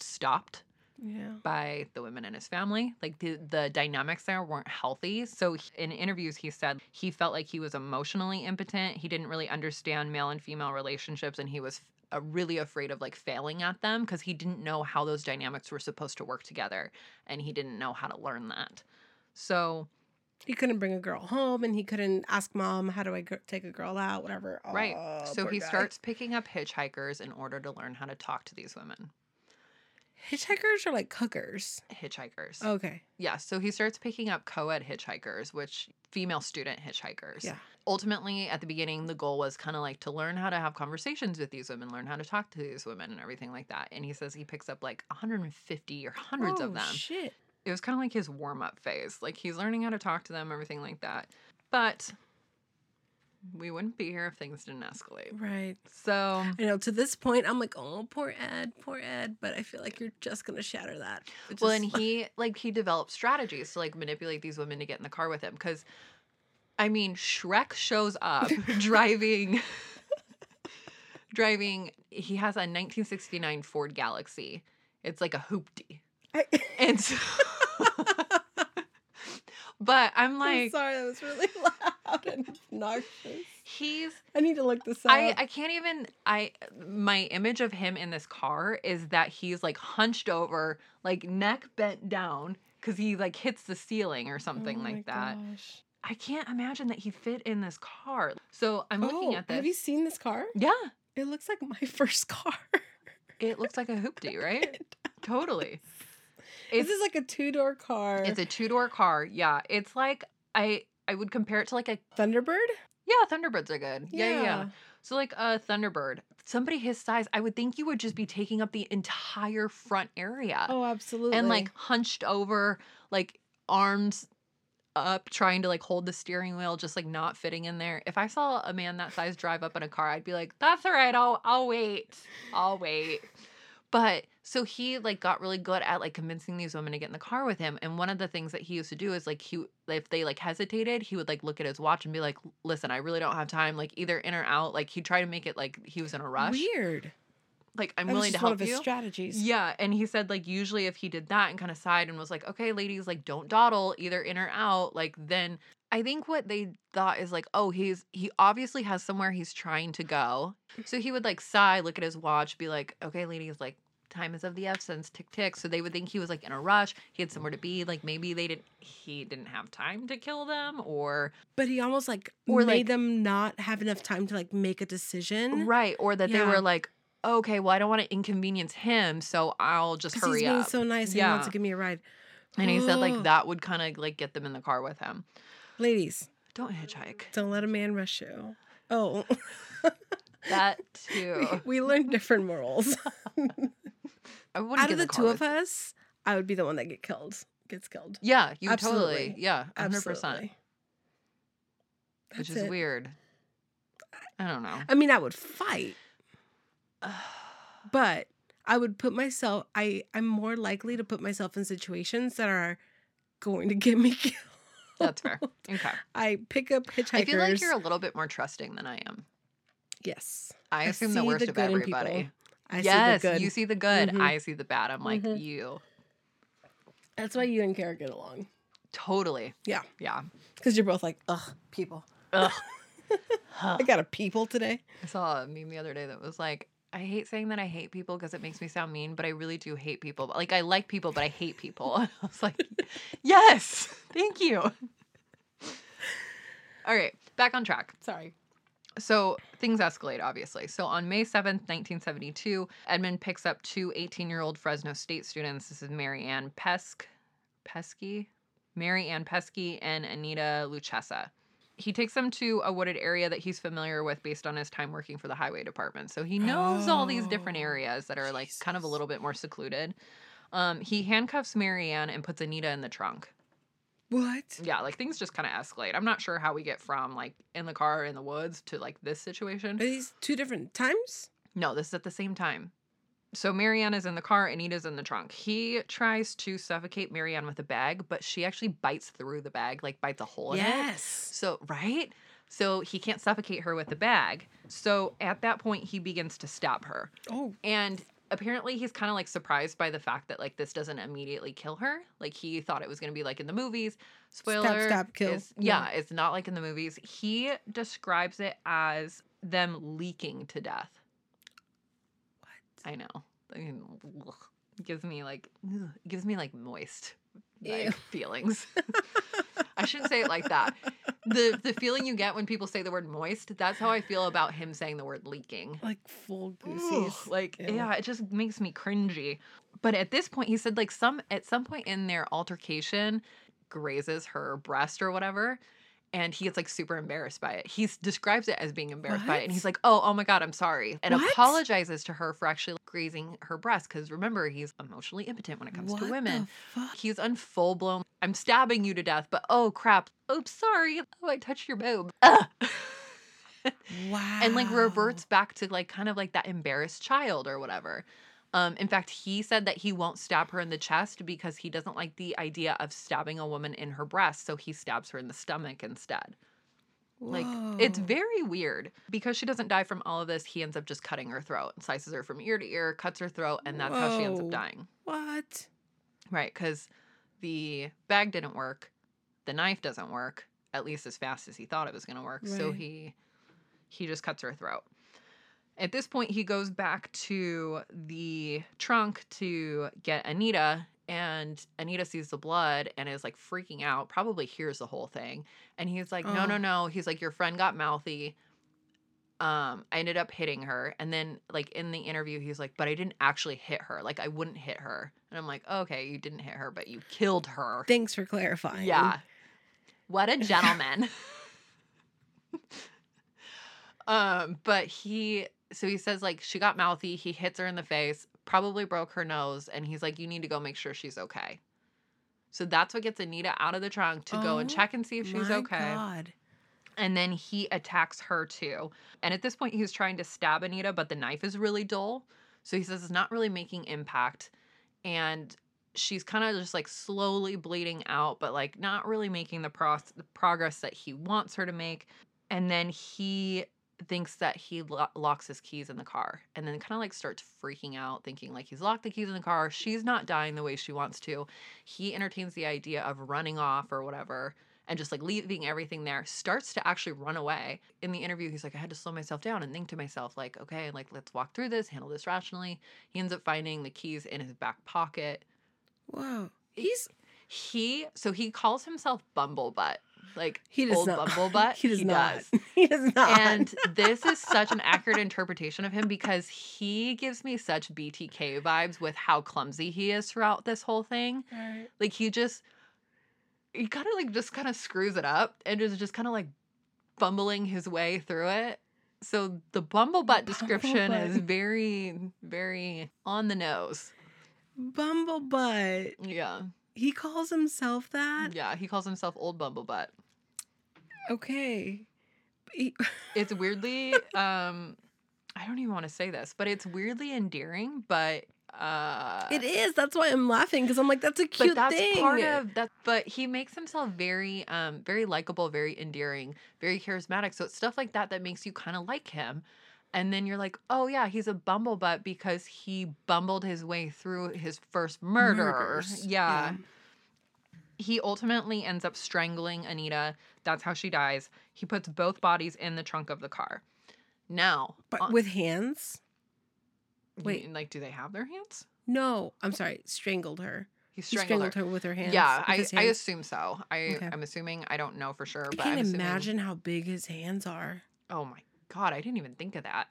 Speaker 1: stopped
Speaker 2: Yeah.
Speaker 1: by the women in his family. Like the the dynamics there weren't healthy. So he- in interviews he said he felt like he was emotionally impotent. He didn't really understand male and female relationships and he was uh, really afraid of like failing at them because he didn't know how those dynamics were supposed to work together and he didn't know how to learn that. So,
Speaker 2: He couldn't bring a girl home and he couldn't ask mom, how do I take a girl out? Whatever.
Speaker 1: right.
Speaker 2: Oh,
Speaker 1: So he
Speaker 2: guy.
Speaker 1: starts picking up hitchhikers in order to learn how to talk to these women.
Speaker 2: Hitchhikers are like cookers.
Speaker 1: Hitchhikers.
Speaker 2: Okay.
Speaker 1: Yeah, so he starts picking up co ed hitchhikers, which female student hitchhikers.
Speaker 2: Yeah.
Speaker 1: Ultimately, at the beginning, the goal was kind of like to learn how to have conversations with these women, learn how to talk to these women, and everything like that. And he says he picks up like 150 or hundreds of
Speaker 2: Oh,
Speaker 1: them.
Speaker 2: Shit.
Speaker 1: It was kind of like his warm up phase. Like he's learning how to talk to them, everything like that. But we wouldn't be here if things didn't escalate.
Speaker 2: Right.
Speaker 1: So,
Speaker 2: I know to this point, I'm like, oh, poor Ed, poor Ed. But I feel like you're just going to shatter that. which
Speaker 1: well, and he like he developed strategies to like manipulate these women to get in the car with him because, I mean, Shrek shows up driving, driving. He has a 1969 Ford Galaxie. It's like a hoopty,
Speaker 2: I,
Speaker 1: and so, but I'm
Speaker 2: I'm
Speaker 1: like,
Speaker 2: sorry, that was really loud and obnoxious.
Speaker 1: he's.
Speaker 2: I need to look this up.
Speaker 1: I, I can't even I my image of him in this car is that he's like hunched over, like neck bent down because he like hits the ceiling or something
Speaker 2: Oh
Speaker 1: like that.
Speaker 2: gosh.
Speaker 1: I can't imagine that he fit in this car. So I'm looking
Speaker 2: Oh,
Speaker 1: at this.
Speaker 2: Have you seen this car?
Speaker 1: yeah,
Speaker 2: It looks like my first car.
Speaker 1: it looks like a hoopty, right? totally.
Speaker 2: this is like a two door car.
Speaker 1: it's a two door car. Yeah, it's like I I would compare it to like a
Speaker 2: Thunderbird.
Speaker 1: yeah Thunderbirds are good. Yeah, yeah. yeah. So like a Thunderbird, somebody his size, I would think you would just be taking up the entire front area.
Speaker 2: Oh, absolutely.
Speaker 1: and like hunched over, like arms up trying to like hold the steering wheel, just like not fitting in there. If I saw a man that size drive up in a car, I'd be like, "That's all right. I'll I'll wait. I'll wait." But so he like got really good at like convincing these women to get in the car with him. And one of the things that he used to do is like he if they like hesitated, he would like look at his watch and be like, "Listen, I really don't have time. Like either in or out." Like he'd try to make it like he was in a rush.
Speaker 2: Weird.
Speaker 1: Like I'm
Speaker 2: That
Speaker 1: willing to
Speaker 2: just one
Speaker 1: help
Speaker 2: of his
Speaker 1: you.
Speaker 2: strategies.
Speaker 1: Yeah, and he said like usually if he did that and kind of sighed and was like, "Okay, ladies, like don't dawdle, either in or out," like then I think what they thought is like, "Oh, he's he obviously has somewhere he's trying to go." Mm-hmm. So he would like sigh, look at his watch, be like, "Okay, ladies, like time is of the essence, tick tick." So they would think he was like in a rush, he had somewhere to be, like maybe they didn't he didn't have time to kill them or
Speaker 2: But he almost like
Speaker 1: Or,
Speaker 2: made
Speaker 1: like-
Speaker 2: them not have enough time to like make a decision.
Speaker 1: right, or that they were like, "Okay, well, I don't want to inconvenience him, so I'll just hurry
Speaker 2: he's being
Speaker 1: up."
Speaker 2: so nice and he wants to give me a ride.
Speaker 1: and he said like that would kind of like get them in the car with him.
Speaker 2: Ladies,
Speaker 1: Don't hitchhike.
Speaker 2: don't let a man rush you. Oh,
Speaker 1: That too.
Speaker 2: we learned different morals. Out of
Speaker 1: in
Speaker 2: the two of us, I would be the one that get killed. Gets killed.
Speaker 1: Yeah, you
Speaker 2: Absolutely.
Speaker 1: totally. Yeah, hundred percent.
Speaker 2: Absolutely.
Speaker 1: Which is
Speaker 2: it.
Speaker 1: weird. I don't know.
Speaker 2: I mean, I would fight, but I would put myself. I I'm more likely to put myself in situations that are going to get me killed.
Speaker 1: That's fair. Okay.
Speaker 2: I pick up hitchhikers.
Speaker 1: I feel like you're a little bit more trusting than I am.
Speaker 2: yes.
Speaker 1: I assume the
Speaker 2: see
Speaker 1: worst
Speaker 2: the
Speaker 1: of
Speaker 2: good in people.
Speaker 1: everybody.
Speaker 2: I
Speaker 1: yes,
Speaker 2: see the good.
Speaker 1: you see the good.
Speaker 2: Mhm.
Speaker 1: I see the bad. I'm like
Speaker 2: Mhm.
Speaker 1: you.
Speaker 2: That's why you and Kara get along
Speaker 1: Totally.
Speaker 2: Yeah.
Speaker 1: Yeah.
Speaker 2: because you're both like, ugh, people.
Speaker 1: Ugh.
Speaker 2: I got a people today.
Speaker 1: I saw a meme the other day that was like, I hate saying that I hate people because it makes me sound mean, but I really do hate people. Like I like people, but I hate people. I was like, yes, thank you. All right, back on track.
Speaker 2: Sorry.
Speaker 1: So things escalate, obviously. So on May 7th, 1972, Edmund picks up two 18 year old Fresno State students. This is Mary Ann Pesk, Pesky, Mary Ann Pesky, and Anita Luchessa. He takes them to a wooded area that he's familiar with based on his time working for the highway department. So he knows all these different
Speaker 2: Oh,
Speaker 1: areas that are like kind of a little bit more secluded. Um, he handcuffs Marianne and puts Anita in the trunk
Speaker 2: What?
Speaker 1: yeah, like things just kind of escalate. I'm not sure how we get from like in the car in the woods to like this situation.
Speaker 2: Are these two different times?
Speaker 1: No, this is at the same time. So Marianne is in the car, Anita's in the trunk. He tries to suffocate Marianne with a bag, but she actually bites through the bag, like bites a hole in it.
Speaker 2: Yes.
Speaker 1: So, right? So he can't suffocate her with the bag. So at that point, he begins to stab her.
Speaker 2: Oh,
Speaker 1: And apparently he's kind of like surprised by the fact that like this doesn't immediately kill her. Like he thought it was going to be like in the movies. Spoiler.
Speaker 2: stab, stab, kill.
Speaker 1: it's- yeah, it's not like in the movies. He describes it as them leaking to death. I know. I mean, ugh. Gives me like ugh, gives me like moist
Speaker 2: Ew.
Speaker 1: like feelings. I shouldn't say it like that. The the feeling you get when people say the word moist, that's how I feel about him saying the word leaking.
Speaker 2: Like full
Speaker 1: Ugh,
Speaker 2: goosies.
Speaker 1: like
Speaker 2: Ew.
Speaker 1: yeah, it just makes me cringy. But at this point, he said like some at some point in their altercation, grazes her breast or whatever, and he gets like super embarrassed by it. He describes it as being embarrassed by it, and he's like, "Oh, oh my god, I'm sorry," and
Speaker 2: What?
Speaker 1: apologizes to her for actually grazing her breast because remember he's emotionally impotent when it comes
Speaker 2: what
Speaker 1: to women.
Speaker 2: The fuck?
Speaker 1: He's on full blown. I'm stabbing you to death, but oh crap! Oops, sorry. Oh, I touched your boob. Ugh.
Speaker 2: Wow.
Speaker 1: and like reverts back to like kind of like that embarrassed child or whatever. Um, in fact, he said that he won't stab her in the chest because he doesn't like the idea of stabbing a woman in her breast, so he stabs her in the stomach instead. Like it's very weird because she doesn't die from all of this. He ends up just cutting her throat, slices her from ear to ear, cuts her throat, and that's how she ends up dying.
Speaker 2: what?
Speaker 1: Right, because the bag didn't work, the knife doesn't work, at least as fast as he thought it was going to work. So he he just cuts her throat. At this point, he goes back to the trunk to get Anita, and Anita sees the blood and is like freaking out. Probably hears the whole thing, and he's like, "No, no, no." He's like, "Your friend got mouthy." Um, I ended up hitting her, and then like in the interview, he's like, "But I didn't actually hit her. Like I wouldn't hit her." And I'm like, "Okay, you didn't hit her, but you killed her."
Speaker 2: Thanks for clarifying.
Speaker 1: Yeah. What a gentleman. um, but he so he says like she got mouthy, he hits her in the face, probably broke her nose, and he's like, You need to go make sure she's okay. So that's what gets Anita out of the trunk to go and
Speaker 2: Oh
Speaker 1: check and see if she's
Speaker 2: My
Speaker 1: okay.
Speaker 2: God.
Speaker 1: And then he attacks her too. And at this point, he's trying to stab Anita, but the knife is really dull. So he says it's not really making impact. And she's kind of just like slowly bleeding out, but like not really making the, pro- the progress that he wants her to make. And then he thinks that he lo- locks his keys in the car and then kind of like starts freaking out, thinking like he's locked the keys in the car. She's not dying the way she wants to. He entertains the idea of running off or whatever and just like leaving everything there starts to actually run away in the interview he's like i had to slow myself down and think to myself like okay like let's walk through this handle this rationally he ends up finding the keys in his back pocket
Speaker 2: Whoa. He's
Speaker 1: he so he calls himself bumblebutt like
Speaker 2: he does
Speaker 1: old
Speaker 2: not.
Speaker 1: bumblebutt
Speaker 2: he does not.
Speaker 1: does.
Speaker 2: He does not.
Speaker 1: and this is such an accurate interpretation of him because he gives me such btk vibes with how clumsy he is throughout this whole thing
Speaker 2: Right.
Speaker 1: like he just he kind of like just kind of screws it up and is just kind of like fumbling his way through it so the bumblebutt description is very very on the nose
Speaker 2: Bumblebutt.
Speaker 1: yeah
Speaker 2: He calls himself that.
Speaker 1: yeah he calls himself old bumblebutt
Speaker 2: Okay.
Speaker 1: It's weirdly um i don't even want to say this but it's weirdly endearing but uh
Speaker 2: it is. That's why I'm laughing because I'm like, that's a cute
Speaker 1: but that's
Speaker 2: thing.
Speaker 1: part of that but he makes himself very um very likable very endearing very charismatic so it's stuff like that that makes you kind of like him and then you're like oh yeah he's a bumblebutt because he bumbled his way through his first murder
Speaker 2: Murders.
Speaker 1: yeah. he ultimately ends up strangling anita that's how she dies he puts both bodies in the trunk of the car now
Speaker 2: But
Speaker 1: on-
Speaker 2: with hands? wait.
Speaker 1: mean, like do they have their hands
Speaker 2: No. I'm sorry. Strangled her.
Speaker 1: he
Speaker 2: He
Speaker 1: strangled,
Speaker 2: strangled
Speaker 1: her.
Speaker 2: her with her hands.
Speaker 1: yeah I,
Speaker 2: his
Speaker 1: I assume so i
Speaker 2: Okay.
Speaker 1: i'm assuming i don't know for sure
Speaker 2: I
Speaker 1: but
Speaker 2: can't
Speaker 1: I'm assuming-
Speaker 2: imagine how big his hands are.
Speaker 1: Oh my god, I didn't even think of that.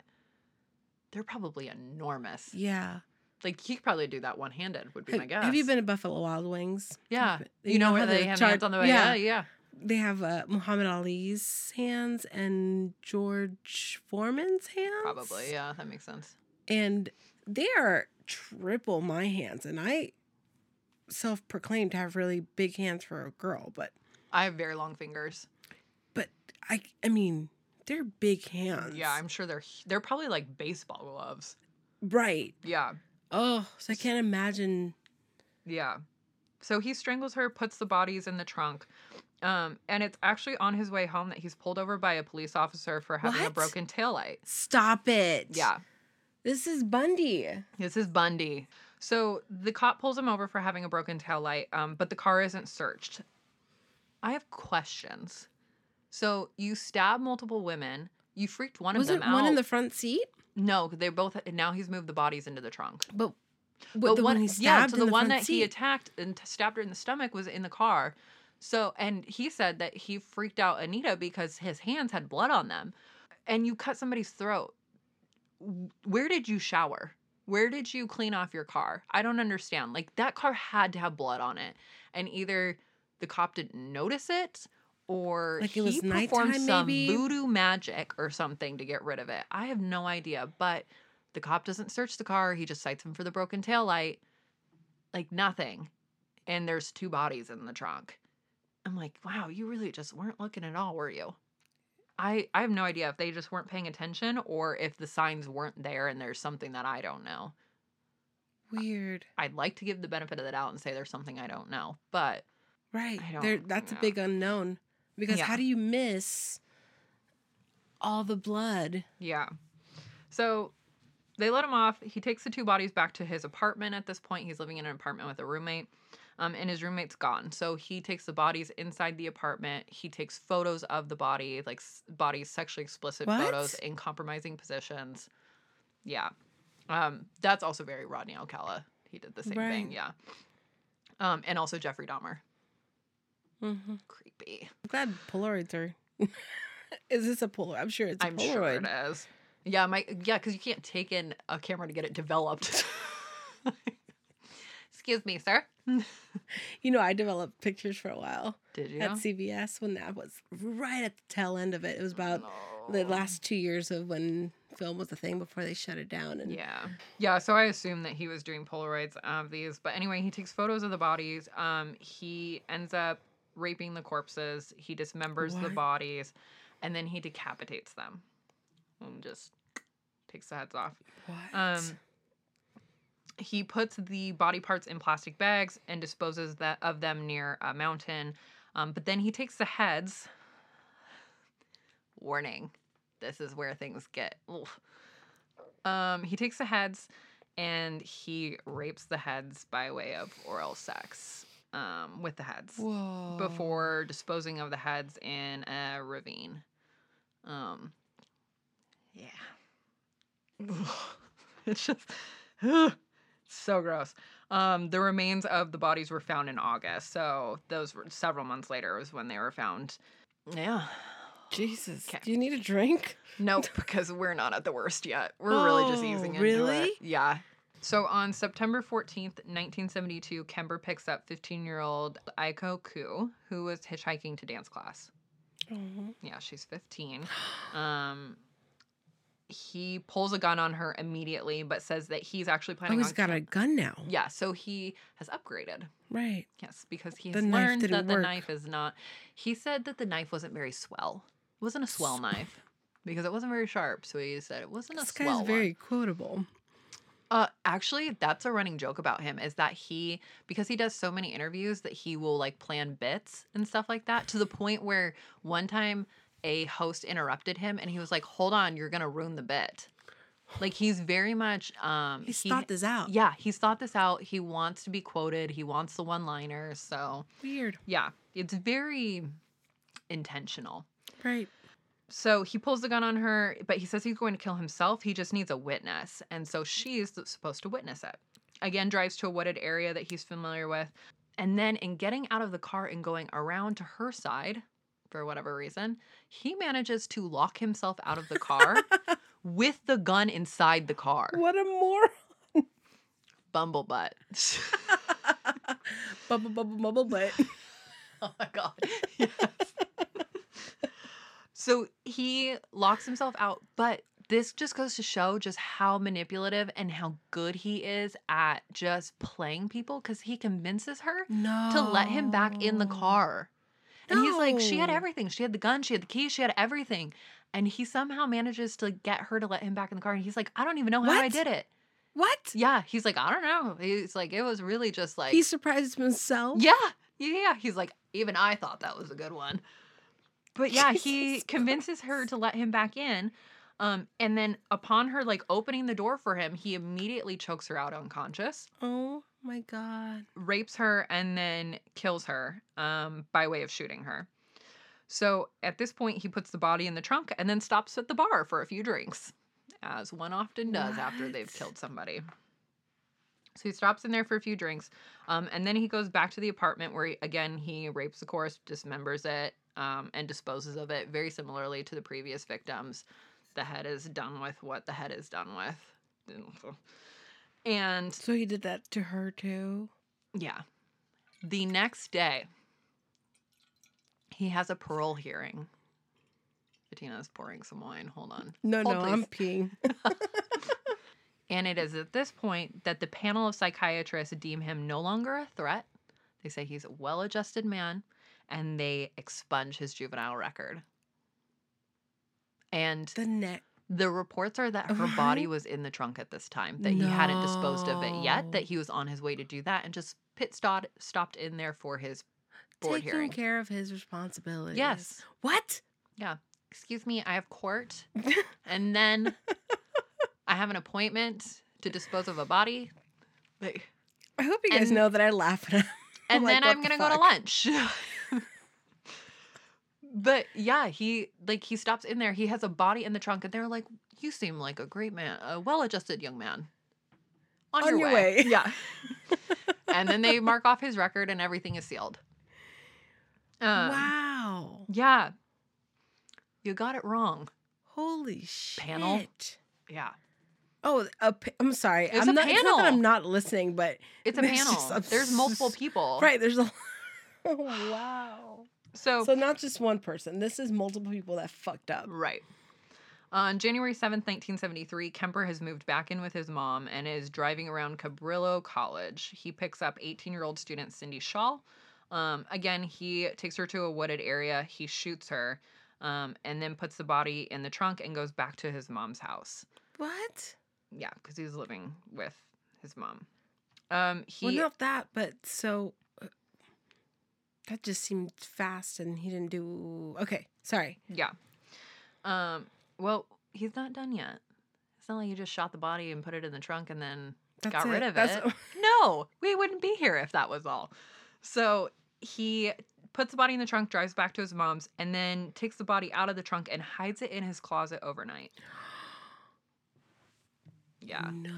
Speaker 1: They're probably enormous.
Speaker 2: Yeah.
Speaker 1: Like he could probably do that one handed, would be
Speaker 2: Have,
Speaker 1: my guess.
Speaker 2: have you been to Buffalo Wild Wings?
Speaker 1: Yeah.
Speaker 2: You
Speaker 1: You, know,
Speaker 2: know
Speaker 1: where they have
Speaker 2: char-
Speaker 1: hands on the way?
Speaker 2: yeah.
Speaker 1: Yeah, yeah.
Speaker 2: They have uh, Muhammad Ali's hands and George Foreman's hands.
Speaker 1: Probably, yeah, that makes sense.
Speaker 2: And they are triple my hands. And I self proclaimed to have really big hands for a girl, but
Speaker 1: I have very long fingers.
Speaker 2: but I I mean, they're big hands.
Speaker 1: Yeah, I'm sure they're they're probably like baseball gloves.
Speaker 2: right.
Speaker 1: Yeah.
Speaker 2: Oh, so I can't imagine
Speaker 1: Yeah. So he strangles her, puts the bodies in the trunk. Um, and it's actually on his way home that he's pulled over by a police officer for having a
Speaker 2: What?
Speaker 1: broken taillight.
Speaker 2: Stop it.
Speaker 1: Yeah.
Speaker 2: This is Bundy.
Speaker 1: This is Bundy. So the cop pulls him over for having a broken tail light, um, but the car isn't searched. I have questions. So you stab multiple women. You freaked one of
Speaker 2: Wasn't
Speaker 1: them out.
Speaker 2: one in the front seat?
Speaker 1: no, they both. Now he's moved the bodies into the trunk.
Speaker 2: But,
Speaker 1: But
Speaker 2: but the
Speaker 1: one,
Speaker 2: one he
Speaker 1: yeah, so the,
Speaker 2: the
Speaker 1: one that he attacked and stabbed her in the stomach was in the car. So, and he said that he freaked out Anita because his hands had blood on them. And you cut somebody's throat. Where did you shower? Where did you clean off your car? I don't understand. Like that car had to have blood on it. And either the cop didn't notice it or
Speaker 2: Like
Speaker 1: he
Speaker 2: it was
Speaker 1: performed some
Speaker 2: maybe?
Speaker 1: voodoo magic or something to get rid of it. I have no idea, but the cop doesn't search the car. He just cites him for the broken tail light. Like nothing. And there's two bodies in the trunk. I'm like, wow, you really just weren't looking at all, were you? I I have no idea if they just weren't paying attention or if the signs weren't there and there's something that I don't know.
Speaker 2: Weird.
Speaker 1: I'd like to give the benefit of the doubt and say there's something I don't know, but
Speaker 2: Right. There that's a big unknown. Because
Speaker 1: Yeah.
Speaker 2: how do you miss all the blood?
Speaker 1: Yeah. So they let him off. He takes the two bodies back to his apartment at this point. He's living in an apartment with a roommate. Um, and his roommate's gone. So he takes the bodies inside the apartment. He takes photos of the body, like s- bodies, sexually explicit
Speaker 2: What?
Speaker 1: photos in compromising positions. Yeah. Um, that's also very Rodney Alcala. He did the same thing. Yeah. Um, and also Jeffrey Dahmer.
Speaker 2: hmm
Speaker 1: Creepy.
Speaker 2: I'm glad Polaroids are. is this a Polaroid? I'm sure it's a
Speaker 1: I'm sure
Speaker 2: Polaroid.
Speaker 1: it is. Yeah, my yeah, because you can't take in a camera to get it developed. Excuse me, sir.
Speaker 2: You know, I developed pictures for a while
Speaker 1: Did you?
Speaker 2: at CVS when that was right at the tail end of it. It was about the last two years of when film was a thing before they shut it down. And
Speaker 1: Yeah. Yeah, so I assume that he was doing Polaroids of these. But anyway, he takes photos of the bodies. Um, he ends up raping the corpses. He dismembers the bodies, and then he decapitates them. And just takes the heads off.
Speaker 2: what?
Speaker 1: Um, he puts the body parts in plastic bags and disposes that of them near a mountain. Um, but then he takes the heads. Warning, this is where things get. Um, he takes the heads and he rapes the heads by way of oral sex um, with the heads
Speaker 2: Whoa.
Speaker 1: before disposing of the heads in a ravine. Um, yeah. it's just so gross. Um, the remains of the bodies were found in August, so those were several months later was when they were found. Yeah.
Speaker 2: Jesus.
Speaker 1: 'Kay.
Speaker 2: Do you need a drink?
Speaker 1: Nope, because we're not at the worst yet. We're really just
Speaker 2: Oh,
Speaker 1: easing into
Speaker 2: really?
Speaker 1: it. Yeah. So on September 14th, 1972, Kemper picks up 15 year old Aiko Koo, who was hitchhiking to dance class.
Speaker 2: Oh.
Speaker 1: Yeah, she's 15. Um, he pulls a gun on her immediately, but says that he's actually planning.
Speaker 2: Oh,
Speaker 1: planning
Speaker 2: he's
Speaker 1: on.
Speaker 2: got a gun now.
Speaker 1: yeah, so he has upgraded.
Speaker 2: Right.
Speaker 1: Yes, because he's
Speaker 2: The
Speaker 1: learned that the
Speaker 2: work.
Speaker 1: knife is not. He said that the knife wasn't very swell. It wasn't a swell knife because it wasn't very sharp. So he said it wasn't a swell.
Speaker 2: This guy's very
Speaker 1: one.
Speaker 2: quotable.
Speaker 1: Uh, actually, that's a running joke about him is that he because he does so many interviews that he will like plan bits and stuff like that to the point where one time a host interrupted him and he was like, "Hold on, you're gonna ruin the bit." Like he's very much um
Speaker 2: He's
Speaker 1: he-
Speaker 2: thought this out.
Speaker 1: yeah he's thought this out. He wants to be quoted. He wants the one-liner. So
Speaker 2: Weird.
Speaker 1: yeah, it's very intentional.
Speaker 2: Right.
Speaker 1: So he pulls the gun on her, but he says he's going to kill himself. He just needs a witness. And so she's supposed to witness it. Again, drives to a wooded area that he's familiar with. And then, in getting out of the car and going around to her side, for whatever reason, he manages to lock himself out of the car with the gun inside the car.
Speaker 2: What a moron. Bubble, bubble, bubble butt.
Speaker 1: Oh my god. Yes. so he locks himself out, but this just goes to show just how manipulative and how good he is at just playing people because he convinces her
Speaker 2: No.
Speaker 1: to let him back in the car. And he's like, she had everything. She had the gun, she had the keys, she had everything. And he somehow manages to get her to let him back in the car. And he's like, I don't even know how I did it.
Speaker 2: What?
Speaker 1: Yeah. He's like, I don't know. He's like, it was really just like
Speaker 2: he surprised himself.
Speaker 1: yeah, yeah. He's like, even I thought that was a good one. But yeah, he
Speaker 2: Jesus
Speaker 1: convinces her to let him back in. Um, and then upon her like opening the door for him, he immediately chokes her out unconscious,
Speaker 2: Oh my god.
Speaker 1: rapes her, and then kills her um, by way of shooting her. So at this point, he puts the body in the trunk and then stops at the bar for a few drinks, as one often does after they've killed somebody. So he stops in there for a few drinks, um, and then he goes back to the apartment where, he, again, he rapes the corpse, dismembers it, um, and disposes of it very similarly to the previous victims. The head is done with what the head is done with. And
Speaker 2: So he did that to her too.
Speaker 1: yeah. The next day, he has a parole hearing. Bettina's pouring some wine. Hold on.
Speaker 2: No,
Speaker 1: Hold,
Speaker 2: no, I'm peeing.
Speaker 1: And it is at this point that the panel of psychiatrists deem him no longer a threat. They say he's a well adjusted man and they expunge his juvenile record. And
Speaker 2: The neck.
Speaker 1: The reports are that her body was in the trunk at this time, that he hadn't disposed of it yet, that he was on his way to do that and just pit stopped, stopped in there for his board
Speaker 2: Taking
Speaker 1: hearing.
Speaker 2: care of his responsibilities.
Speaker 1: Yes.
Speaker 2: What? Yeah.
Speaker 1: Excuse me, I have court. and then I have an appointment to dispose of a body. Like,
Speaker 2: I hope you guys
Speaker 1: And-
Speaker 2: know that I laugh at him.
Speaker 1: and
Speaker 2: like,
Speaker 1: then I'm
Speaker 2: the
Speaker 1: gonna go to lunch. but yeah, he like he stops in there. He has a body in the trunk, and they're like, "You seem like a great man, a well-adjusted young man." On,
Speaker 2: On
Speaker 1: your,
Speaker 2: your
Speaker 1: way.
Speaker 2: way.
Speaker 1: yeah. and then they mark off his record, and everything is sealed. Um,
Speaker 2: wow.
Speaker 1: Yeah. You got it wrong.
Speaker 2: Holy shit.
Speaker 1: Panel. Yeah.
Speaker 2: Oh, a pa- I'm sorry.
Speaker 1: It's
Speaker 2: I'm
Speaker 1: a
Speaker 2: not, It's not that. I'm not listening, but
Speaker 1: It's a panel.
Speaker 2: just-
Speaker 1: There's multiple people.
Speaker 2: right there's a. Oh, wow.
Speaker 1: So,
Speaker 2: So not just one person. This is multiple people that fucked up.
Speaker 1: right. On January 7th, 1973, Kemper has moved back in with his mom and is driving around Cabrillo College. He picks up 18 year old student Cindy Schall. Um, again, he takes her to a wooded area, he shoots her, um, and then puts the body in the trunk and goes back to his mom's house.
Speaker 2: What?
Speaker 1: Yeah, because he's living with his mom. Um, he
Speaker 2: well, not that, but so that just seemed fast, and he didn't do. Okay, sorry.
Speaker 1: Yeah. Um. Well, he's not done yet. It's not like you just shot the body and put it in the trunk and then
Speaker 2: That's
Speaker 1: got rid of
Speaker 2: That's-
Speaker 1: it. No, we wouldn't be here if that was all. So he puts the body in the trunk, drives back to his mom's, and then takes the body out of the trunk and hides it in his closet overnight. Yeah.
Speaker 2: No.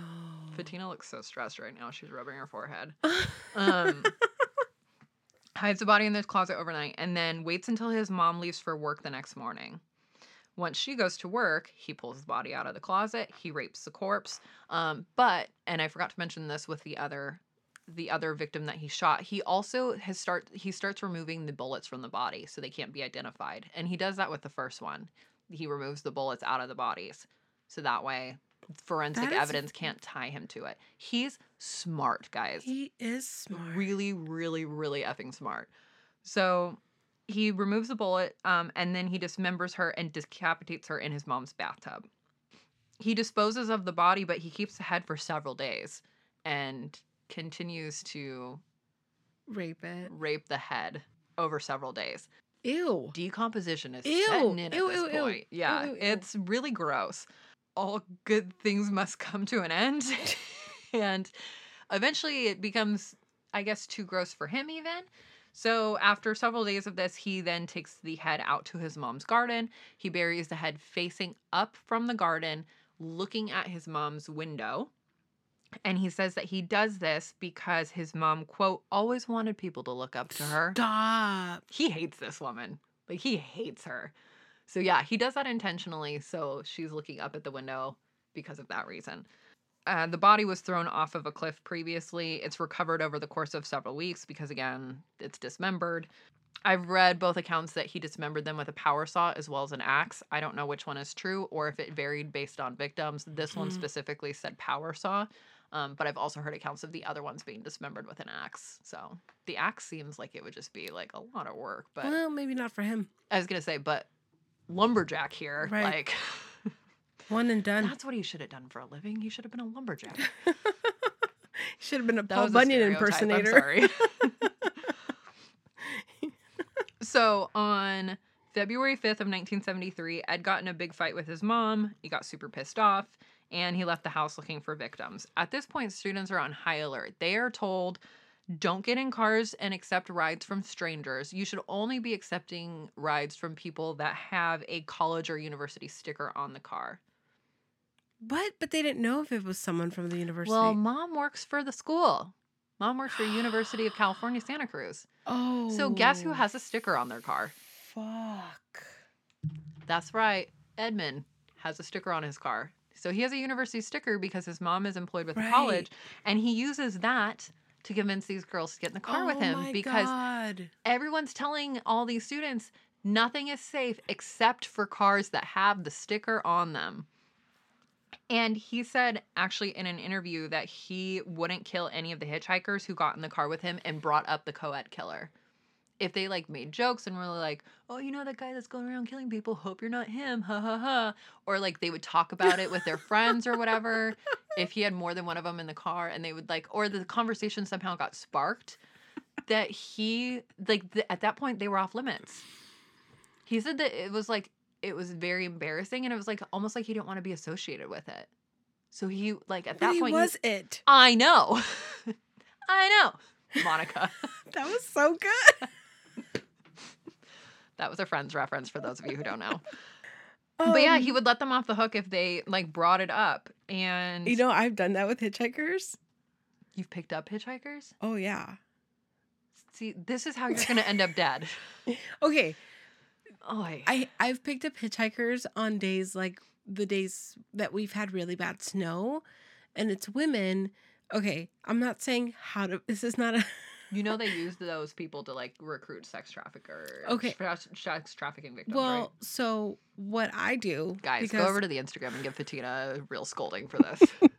Speaker 1: Bettina looks so stressed right now. She's rubbing her forehead. Um, hides the body in the closet overnight and then waits until his mom leaves for work the next morning. Once she goes to work, he pulls the body out of the closet. He rapes the corpse. Um, but and I forgot to mention this with the other the other victim that he shot. He also has start he starts removing the bullets from the body so they can't be identified. And he does that with the first one. He removes the bullets out of the bodies. So that way forensic
Speaker 2: is-
Speaker 1: evidence can't tie him to it. He's smart, guys
Speaker 2: He is smart.
Speaker 1: really, really, really effing smart. So he removes the bullet um, and then he dismembers her and decapitates her in his mom's bathtub. He disposes of the body, but he keeps the head for several days and continues to
Speaker 2: Rape it.
Speaker 1: rape the head over several days.
Speaker 2: Ew.
Speaker 1: Decomposition is
Speaker 2: Ew.
Speaker 1: setting in at this
Speaker 2: ew, ew.
Speaker 1: point. Yeah,
Speaker 2: Ew, ew, ew.
Speaker 1: it's really gross. All good things must come to an end. and eventually it becomes, I guess, too gross for him, even. So after several days of this, he then takes the head out to his mom's garden. He buries the head facing up from the garden, looking at his mom's window. And he says that he does this because his mom, quote, always wanted people to look up to her
Speaker 2: Stop.
Speaker 1: he hates this woman. Like he hates her. So yeah, he does that intentionally. So she's looking up at the window because of that reason. Uh, the body was thrown off of a cliff previously. It's recovered over the course of several weeks because again, it's dismembered. I've read both accounts that he dismembered them with a power saw as well as an axe. I don't know which one is true or if it varied based on victims. This one
Speaker 2: Mhm.
Speaker 1: specifically said power saw. Um, but I've also heard accounts of the other ones being dismembered with an axe. So the axe seems like it would just be like a lot of work. But
Speaker 2: well, maybe not for him.
Speaker 1: I was gonna say, but lumberjack here,
Speaker 2: Right.
Speaker 1: like
Speaker 2: One and done.
Speaker 1: that's what he should have done for a living. He should have been a lumberjack.
Speaker 2: he Should have been a
Speaker 1: That
Speaker 2: Paul
Speaker 1: a
Speaker 2: Bunyan
Speaker 1: I'm
Speaker 2: impersonator.
Speaker 1: sorry. so on February 5th of 1973, Ed got in a big fight with his mom. He got super pissed off and he left the house looking for victims. At this point, students are on high alert. They are told don't get in cars and accept rides from strangers. You should only be accepting rides from people that have a college or university sticker on the car.
Speaker 2: What? But they didn't know if it was someone from the university.
Speaker 1: Well, mom works for the school. Mom works for University of California, Santa Cruz.
Speaker 2: oh.
Speaker 1: So guess who oh, has a sticker on their car?
Speaker 2: Fuck.
Speaker 1: That's right. Edmund has a sticker on his car. So he has a university sticker because his mom is employed with the college and he uses that to convince these girls to get in the car with
Speaker 2: Oh
Speaker 1: him
Speaker 2: my
Speaker 1: because
Speaker 2: God.
Speaker 1: everyone's telling all these students nothing is safe except for cars that have the sticker on them. And he said, actually, in an interview, that he wouldn't kill any of the hitchhikers who got in the car with him and brought up the co ed killer. If they like made jokes and were like, oh, you know, that guy that's going around killing people, hope you're not him, ha ha ha. Or like they would talk about it with their friends or whatever. If he had more than one of them in the car and they would like, or the conversation somehow got sparked, that he like th- at that point they were off limits. He said that it was like it was very embarrassing and it was like almost like he didn't want to be associated with it. So he like at that
Speaker 2: he
Speaker 1: point he-
Speaker 2: was it.
Speaker 1: I know. I know. Monica.
Speaker 2: That was so good.
Speaker 1: That was a friend's reference for those of you who don't know. but yeah, he
Speaker 2: Um,
Speaker 1: would let them off the hook if they like brought it up. And
Speaker 2: You know, I've done that with hitchhikers.
Speaker 1: you've picked up hitchhikers?
Speaker 2: Oh yeah.
Speaker 1: See, this is how you're gonna end up dead.
Speaker 2: Okay,
Speaker 1: Oh, I,
Speaker 2: I I've picked up hitchhikers on days like the days that we've had really bad snow, and it's women. Okay, I'm not saying how to. This is not a.
Speaker 1: You know they use those people to like recruit sex traffickers.
Speaker 2: Okay.
Speaker 1: Sex, sex trafficking victims.
Speaker 2: well,
Speaker 1: right?
Speaker 2: so what I do,
Speaker 1: guys,
Speaker 2: because,
Speaker 1: go over to the Instagram and give Bettina a real scolding for this.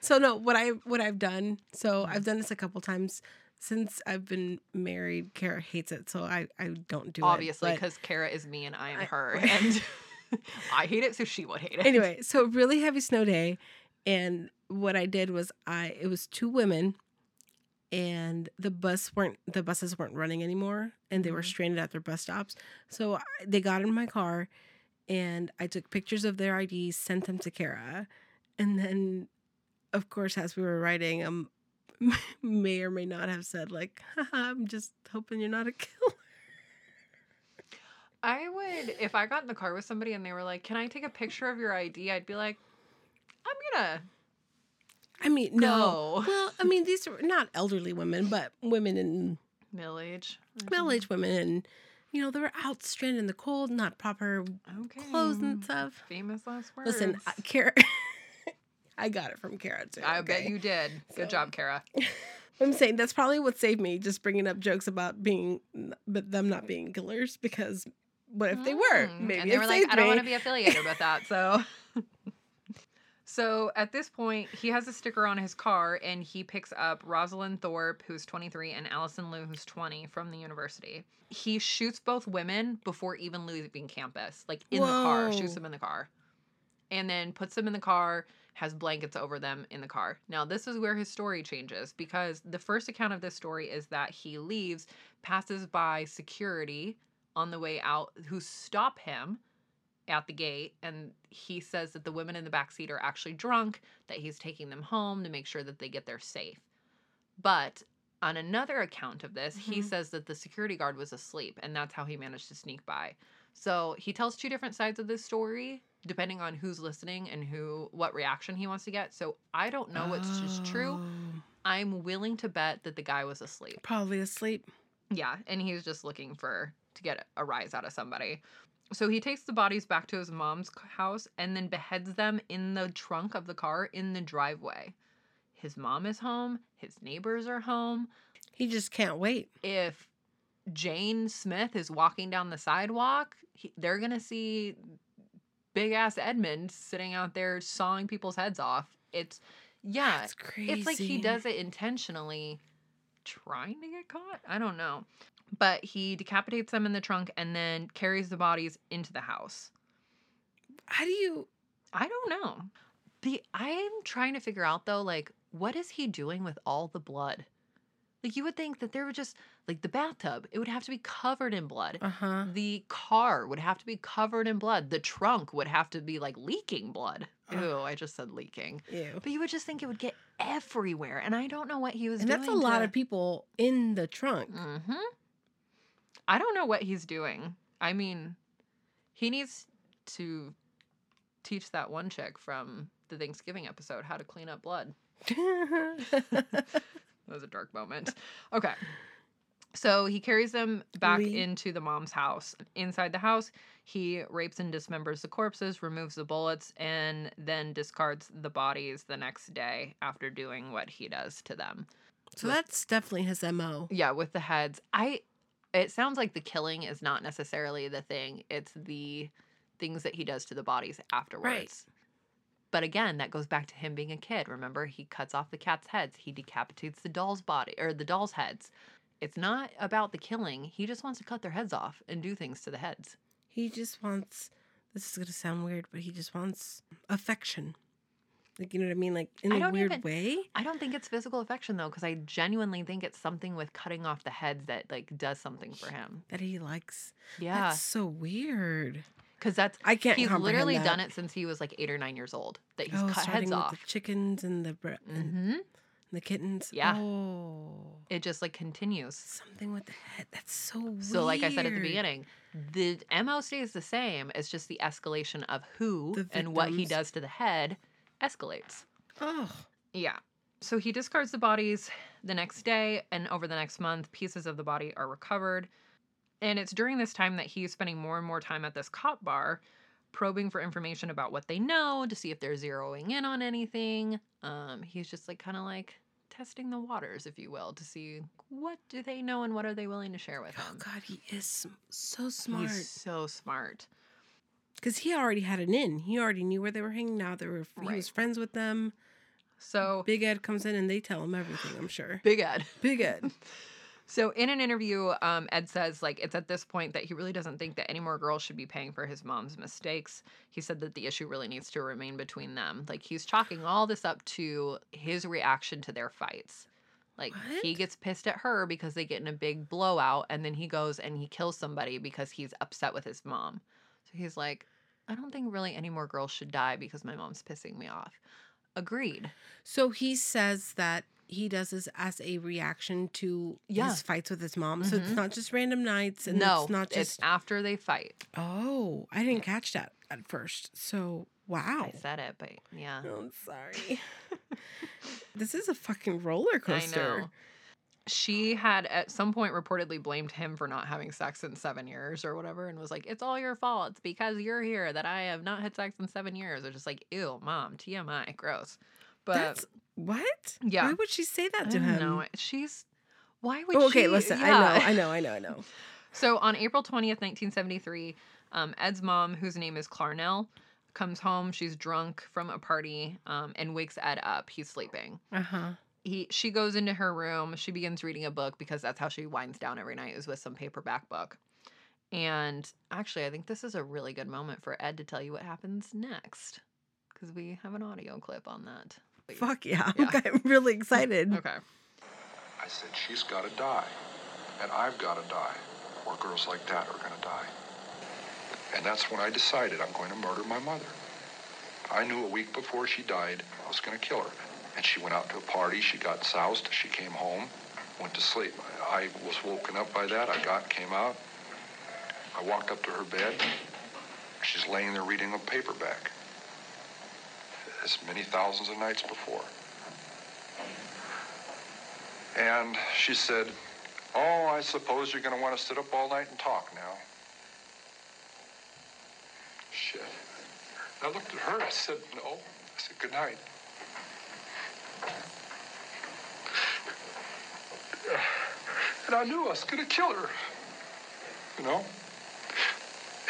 Speaker 2: So no, what I what I've done. So
Speaker 1: Mm-hmm.
Speaker 2: I've done this a couple times since I've been married. Kara hates it, so I I don't do
Speaker 1: Obviously,
Speaker 2: it. but-
Speaker 1: because Kara is me and I am
Speaker 2: I-
Speaker 1: her, and I hate it, so she would hate it.
Speaker 2: anyway, so really heavy snow day, and what I did was I it was two women, and the bus weren't the buses weren't running anymore, and they were
Speaker 1: Mhm.
Speaker 2: stranded at their bus stops. So I, they got in my car, and I took pictures of their IDs, sent them to Kara, and then, of course, as we were writing, um, may or may not have said like, "I'm just hoping you're not a killer."
Speaker 1: I would, if I got in the car with somebody and they were like, "Can I take a picture of your ID?" I'd be like, "I'm gonna
Speaker 2: I mean, no.
Speaker 1: go."
Speaker 2: Well, I mean, these are not elderly women, but women in
Speaker 1: Middle age.
Speaker 2: middle age women and you know they were out stranded in the cold not proper.
Speaker 1: Okay.
Speaker 2: clothes and stuff
Speaker 1: Famous last words.
Speaker 2: listen I, Kara I got it from Kara too
Speaker 1: I bet you did. Good
Speaker 2: So-
Speaker 1: job, Kara.
Speaker 2: I'm saying that's probably what saved me just bringing up jokes about being but them not being killers because what if they were
Speaker 1: Mm,
Speaker 2: maybe
Speaker 1: and they were like, I don't
Speaker 2: me.
Speaker 1: want to be affiliated with that. So, so at this point, he has a sticker on his car, and he picks up Rosalind Thorpe, who's 23, and Allison Liu, who's 20, from the university. He shoots both women before even leaving campus, like in the car, shoots them in the car, and then puts them in the car. Has blankets over them in the car. Now, this is where his story changes because the first account of this story is that he leaves, passes by security on the way out who stop him at the gate and he says that the women in the back seat are actually drunk that he's taking them home to make sure that they get there safe. But on another account of this he
Speaker 2: Mhm.
Speaker 1: says that the security guard was asleep and that's how he managed to sneak by. So he tells two different sides of this story depending on who's listening and who what reaction he wants to get. So i don't know which is true.
Speaker 2: Oh,
Speaker 1: i'm willing to bet that the guy was asleep.
Speaker 2: Probably asleep.
Speaker 1: Yeah, and he's just looking for to get a rise out of somebody. So he takes the bodies back to his mom's house and then beheads them in the trunk of the car in the driveway. His mom is home, his neighbors are home.
Speaker 2: he just can't wait
Speaker 1: If Jane Smith is walking down the sidewalk, he, they're going to see big ass Edmund sitting out there sawing people's heads off. It's yeah, it's like he does it intentionally, trying to get caught. I don't know. But he decapitates them in the trunk and then carries the bodies into the house.
Speaker 2: how do you
Speaker 1: I don't know. The I'm trying to figure out though, like, what is he doing with all the blood? Like you would think that there would just like the bathtub, it would have to be covered in blood.
Speaker 2: uh-huh
Speaker 1: The car would have to be covered in blood. The trunk would have to be like leaking blood.
Speaker 2: Ugh.
Speaker 1: Ew, I just said leaking.
Speaker 2: Ew.
Speaker 1: But you would just think it would get everywhere. And I don't know what he was
Speaker 2: and
Speaker 1: doing.
Speaker 2: that's a lot of people in the trunk
Speaker 1: Mm-hmm. I don't know what he's doing. I mean, he needs to teach that one chick from the Thanksgiving episode how to clean up blood. That was a dark moment. Okay. So he carries them back
Speaker 2: Lee.
Speaker 1: into the mom's house. Inside the house, he rapes and dismembers the corpses, removes the bullets, and then discards the bodies the next day after doing what he does to them.
Speaker 2: so that's definitely his mo
Speaker 1: Yeah, with the heads. I it sounds like the killing is not necessarily the thing. It's the things that he does to the bodies afterwards. But again, that goes back to him being a kid. Remember, he cuts off the cat's heads. He decapitates the doll's body or the doll's heads. It's not about the killing. He just wants to cut their heads off and do things to the heads.
Speaker 2: He just wants. This is gonna sound weird, but he just wants affection. Like you know what I mean? Like in a weird
Speaker 1: even-
Speaker 2: way.
Speaker 1: I don't think it's physical affection though, because I genuinely think it's something with cutting off the heads that like does something for him.
Speaker 2: That he likes.
Speaker 1: Yeah,
Speaker 2: That's so weird.
Speaker 1: because that's
Speaker 2: I can't.
Speaker 1: he's literally
Speaker 2: that.
Speaker 1: done it since he was like eight or nine years old. That he's
Speaker 2: oh,
Speaker 1: cut heads
Speaker 2: with
Speaker 1: off.
Speaker 2: the chickens and the bre- and
Speaker 1: hmm
Speaker 2: the kittens.
Speaker 1: Yeah.
Speaker 2: Oh,
Speaker 1: It just like continues.
Speaker 2: something with the head. That's so weird.
Speaker 1: So, like I said at the beginning, the MO stays the same. It's just the escalation of who and what he does to the head escalates.
Speaker 2: Oh,
Speaker 1: Yeah. So he discards the bodies the next day, and over the next month, pieces of the body are recovered. And it's during this time that he's spending more and more time at this cop bar, probing for information about what they know to see if they're zeroing in on anything. Um, he's just like kind of like testing the waters, if you will, to see what do they know and what are they willing to share with him. Oh.
Speaker 2: God, he is so smart.
Speaker 1: He's so smart.
Speaker 2: Because he already had an in. He already knew where they were hanging out. They were he
Speaker 1: Right.
Speaker 2: was friends with them.
Speaker 1: So
Speaker 2: Big Ed comes in and they tell him everything. I'm sure.
Speaker 1: Big Ed.
Speaker 2: Big Ed.
Speaker 1: So in an interview, um, Ed says like it's at this point that he really doesn't think that any more girls should be paying for his mom's mistakes. He said that the issue really needs to remain between them. Like he's chalking all this up to his reaction to their fights. Like he gets pissed at her because they get in a big blowout, and then he goes and he kills somebody because he's upset with his mom. So he's like, I don't think really any more girls should die because my mom's pissing me off. Agreed.
Speaker 2: So he says that he does this as a reaction to
Speaker 1: Yeah.
Speaker 2: his fights with his mom. So it's
Speaker 1: Mhm.
Speaker 2: not just random nights and
Speaker 1: no,
Speaker 2: it's not
Speaker 1: it's
Speaker 2: just
Speaker 1: after they fight.
Speaker 2: Oh, I didn't catch that at first. So wow.
Speaker 1: I said it, but yeah.
Speaker 2: Oh, I'm sorry. this is a fucking roller coaster.
Speaker 1: She had at some point reportedly blamed him for not having sex in seven years or whatever, and was like, "It's all your fault. It's because you're here that I have not had sex in seven years." Or just like, "Ew, mom, TMI, gross." But
Speaker 2: That's what?
Speaker 1: Yeah.
Speaker 2: Why would she say that to him?
Speaker 1: know. She's why would
Speaker 2: Oh, okay,
Speaker 1: she?
Speaker 2: listen.
Speaker 1: Yeah.
Speaker 2: I know, I know, I know, I know.
Speaker 1: So on April 20th, 1973, um, Ed's mom, whose name is Clarnell, comes home. She's drunk from a party um, and wakes Ed up. He's sleeping.
Speaker 2: Uh huh.
Speaker 1: He, she goes into her room. She begins reading a book because that's how she winds down every night is with some paperback book. And actually, I think this is a really good moment for Ed to tell you what happens next because we have an audio clip on that. Wait.
Speaker 2: Fuck yeah.
Speaker 1: Yeah.
Speaker 2: I'm really excited.
Speaker 1: Okay.
Speaker 3: I said, she's got to die, and I've got to die, or girls like that are going to die. And that's when I decided I'm going to murder my mother. I knew a week before she died I was going to kill her. And she went out to a party, she got soused, she came home, went to sleep. I was woken up by that. I got, came out. I walked up to her bed. She's laying there reading a paperback. As many thousands of nights before. And she said, Oh, I suppose you're going to want to sit up all night and talk now. Shit. I looked at her. I said, No. I said, Good night. And I knew I was going to kill her. You know?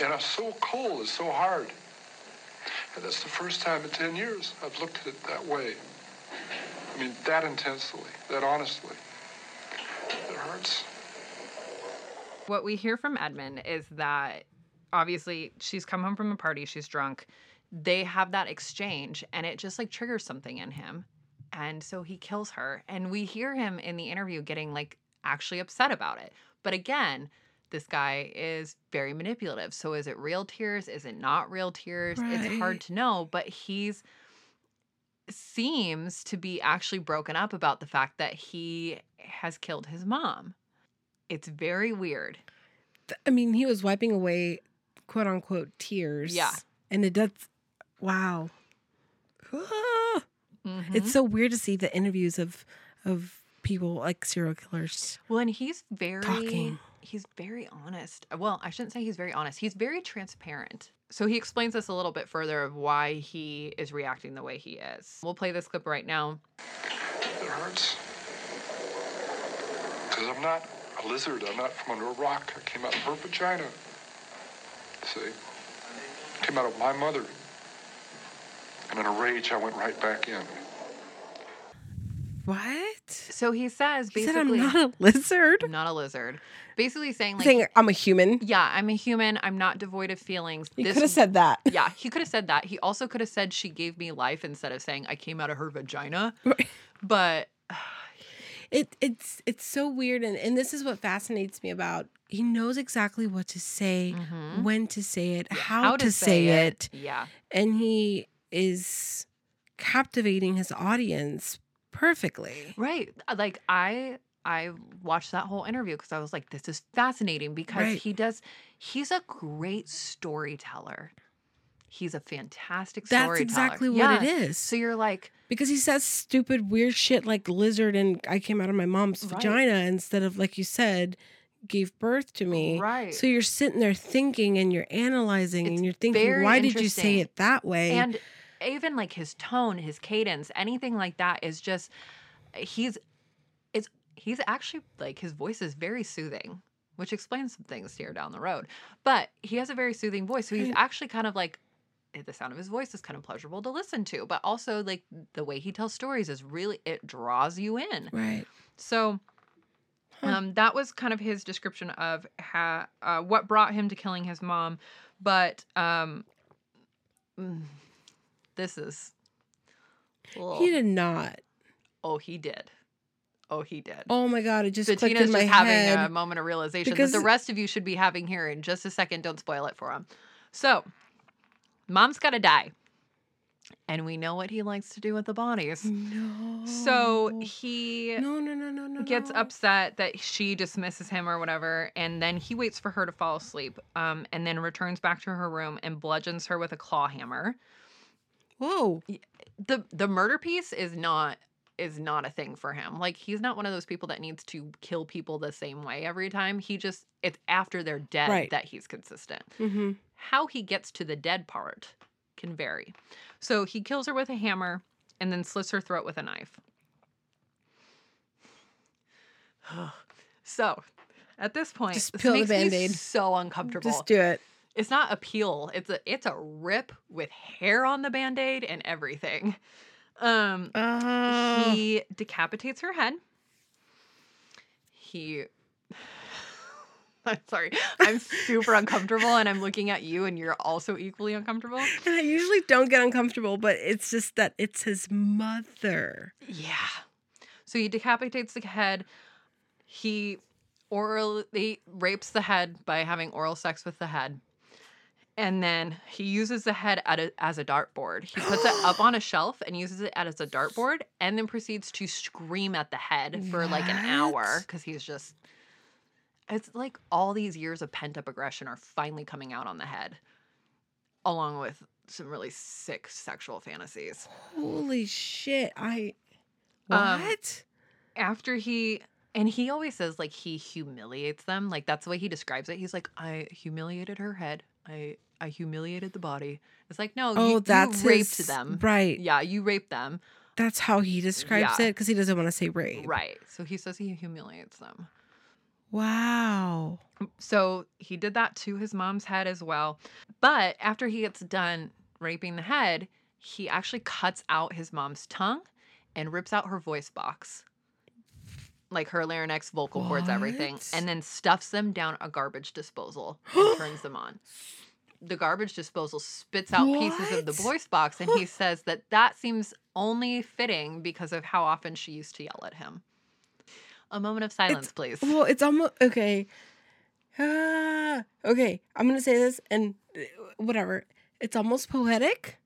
Speaker 3: And I'm so cold. It's so hard. And that's the first time in 10 years I've looked at it that way. I mean, that intensely, that honestly. It hurts.
Speaker 1: What we hear from Edmund is that obviously she's come home from a party, she's drunk. They have that exchange and it just like triggers something in him. And so he kills her. And we hear him in the interview getting like actually upset about it. But again, this guy is very manipulative. So is it real tears? Is it not real tears? It's hard to know, but he's seems to be actually broken up about the fact that he has killed his mom. It's very weird.
Speaker 2: I mean, he was wiping away quote unquote tears.
Speaker 1: Yeah.
Speaker 2: And it does, wow.
Speaker 1: Mhm.
Speaker 2: It's so weird to see the interviews of of people like serial killers
Speaker 1: well, and he's very
Speaker 2: talking.
Speaker 1: he's very honest. Well, I shouldn't say he's very honest. He's very transparent. So he explains this a little bit further of why he is reacting the way he is. We'll play this clip right now.
Speaker 3: It hurts. Because I'm not a lizard. I'm not from under a rock. I came out of her vagina. See? Came out of my mother. And in a rage, I went right back in.
Speaker 2: What?
Speaker 1: So he says
Speaker 2: He said
Speaker 1: basically
Speaker 2: I'm not a lizard.
Speaker 1: I'm not a lizard. Basically saying like
Speaker 2: Saying I'm a human.
Speaker 1: yeah, I'm a human. I'm not devoid of feelings. This
Speaker 2: could have said that.
Speaker 1: yeah, he could have said that. He also could have said she gave me life instead of saying I came out of her vagina.
Speaker 2: Right.
Speaker 1: But
Speaker 2: It it's it's so weird and, and this is what fascinates me about he knows exactly what to say,
Speaker 1: Mhm.
Speaker 2: when to say it,
Speaker 1: Yeah,
Speaker 2: how, to, say, it.
Speaker 1: Yeah.
Speaker 2: and he is captivating his audience perfectly.
Speaker 1: Right. Uh, Like I I watched that whole interview because I was like, this is fascinating because
Speaker 2: Right.
Speaker 1: he does he's a great storyteller. He's a fantastic
Speaker 2: That's
Speaker 1: storyteller.
Speaker 2: exactly what
Speaker 1: Yeah.
Speaker 2: it is.
Speaker 1: So you're like,
Speaker 2: because he says stupid weird shit like lizard and I came out of my mom's
Speaker 1: Right.
Speaker 2: vagina instead of like you said gave birth to me.
Speaker 1: right.
Speaker 2: So you're sitting there thinking and you're analyzing
Speaker 1: It's
Speaker 2: and you're thinking why did you say it that way?
Speaker 1: and even like his tone, his cadence, anything like that is just he's it's he's actually like his voice is very soothing, which explains some things here down the road. But he has a very soothing voice, so he's actually kind of like eh, the sound of his voice is kind of pleasurable to listen to, but also like the way he tells stories is really it draws you in.
Speaker 2: Right.
Speaker 1: So
Speaker 2: Huh.
Speaker 1: um, that was kind of his description of ha- uh, what brought him to killing his mom. But um, mm, this is. Ugh.
Speaker 2: He did not.
Speaker 1: Oh, he did. Oh, he did.
Speaker 2: Oh my god! It just clicked
Speaker 1: Bettina's
Speaker 2: in my
Speaker 1: just having
Speaker 2: head.
Speaker 1: a moment of realization
Speaker 2: Because-
Speaker 1: that the rest of you should be having here in just a second. Don't spoil it for him. So, mom's got to die. And we know what he likes to do with the bodies.
Speaker 2: no.
Speaker 1: So he
Speaker 2: No, no, no, no, no.
Speaker 1: gets
Speaker 2: no.
Speaker 1: upset that she dismisses him or whatever and then he waits for her to fall asleep um, and then returns back to her room and bludgeons her with a claw hammer
Speaker 2: Whoa.
Speaker 1: the the murder piece is not is not a thing for him like he's not one of those people that needs to kill people the same way every time he just it's after they're dead
Speaker 2: Right.
Speaker 1: that he's consistent
Speaker 2: Mm-hmm.
Speaker 1: how he gets to the dead part can vary. So he kills her with a hammer and then slits her throat with a knife. so at this point,
Speaker 2: Just
Speaker 1: this makes me so uncomfortable.
Speaker 2: Just do it.
Speaker 1: It's not a peel; it's a it's a rip with hair on the band-aid and everything. Um,
Speaker 2: Uh,
Speaker 1: he decapitates her head. He. I'm sorry. I'm super uncomfortable and I'm looking at you and you're also equally uncomfortable.
Speaker 2: and I usually don't get uncomfortable, but it's just that it's his mother.
Speaker 1: Yeah. So he decapitates the head. He orally rapes the head by having oral sex with the head. And then he uses the head at a, as a dartboard. He puts it up on a shelf and uses it as a dartboard and then proceeds to scream at the head for like an hour because he's just. It's like all these years of pent up aggression are finally coming out on the head, along with some really sick sexual fantasies.
Speaker 2: Holy shit! I
Speaker 1: Um,
Speaker 2: what?
Speaker 1: after he and he always says like he humiliates them like that's the way he describes it he's like i humiliated her head i i humiliated the body. It's like no
Speaker 2: oh,
Speaker 1: you,
Speaker 2: that's
Speaker 1: you raped
Speaker 2: his-
Speaker 1: them.
Speaker 2: Right.
Speaker 1: yeah you raped them.
Speaker 2: That's how he describes
Speaker 1: Yeah.
Speaker 2: it because he doesn't want to say rape.
Speaker 1: right. So he says he humiliates them.
Speaker 2: Wow.
Speaker 1: so he did that to his mom's head as well. But after he gets done raping the head he actually cuts out his mom's tongue and rips out her voice box. Like her larynx vocal cords everything. And then stuffs them down a garbage disposal and turns them on the garbage disposal spits out pieces of the
Speaker 2: What?
Speaker 1: voice box and he says that that seems only fitting because of how often she used to yell at him a moment of silence please
Speaker 2: Well, it's almost okay. Ah, okay, I'm gonna say this and uh, whatever. It's almost poetic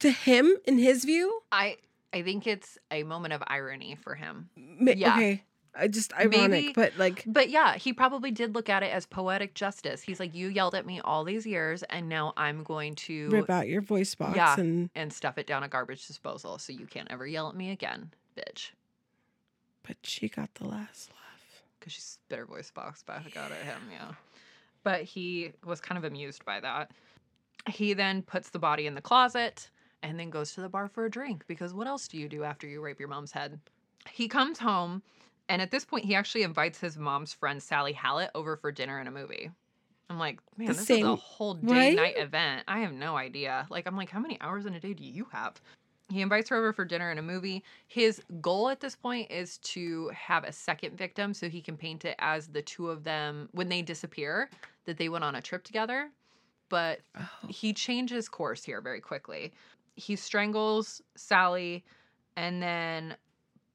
Speaker 2: to him in his view.
Speaker 1: I I think it's a moment of irony for him. Yeah.
Speaker 2: Okay, just ironic,
Speaker 1: Maybe-
Speaker 2: but like
Speaker 1: But yeah, he probably did look at it as poetic justice. He's like, you yelled at me all these years, and now I'm going to
Speaker 2: rip out your voice box
Speaker 1: Yeah.
Speaker 2: and
Speaker 1: and stuff it down a garbage disposal, so you can't ever yell at me again, bitch.
Speaker 2: but she got the last laugh.
Speaker 1: Because she spit her voice box back out at him, yeah. But he was kind of amused by that. He then puts the body in the closet and then goes to the bar for a drink because what else do you do after you rape your mom's head? He comes home and at this point he actually invites his mom's friend Sally Hallett over for dinner and a movie. I'm like, man,
Speaker 2: The
Speaker 1: this is a whole day
Speaker 2: right?
Speaker 1: night event. I have no idea. Like, I'm like, how many hours in a day do you have? He invites her over for dinner and a movie. His goal at this point is to have a second victim so he can paint it as the two of them, when they disappear, that they went on a trip together. But
Speaker 2: Oh,
Speaker 1: he changes course here very quickly. He strangles Sally and then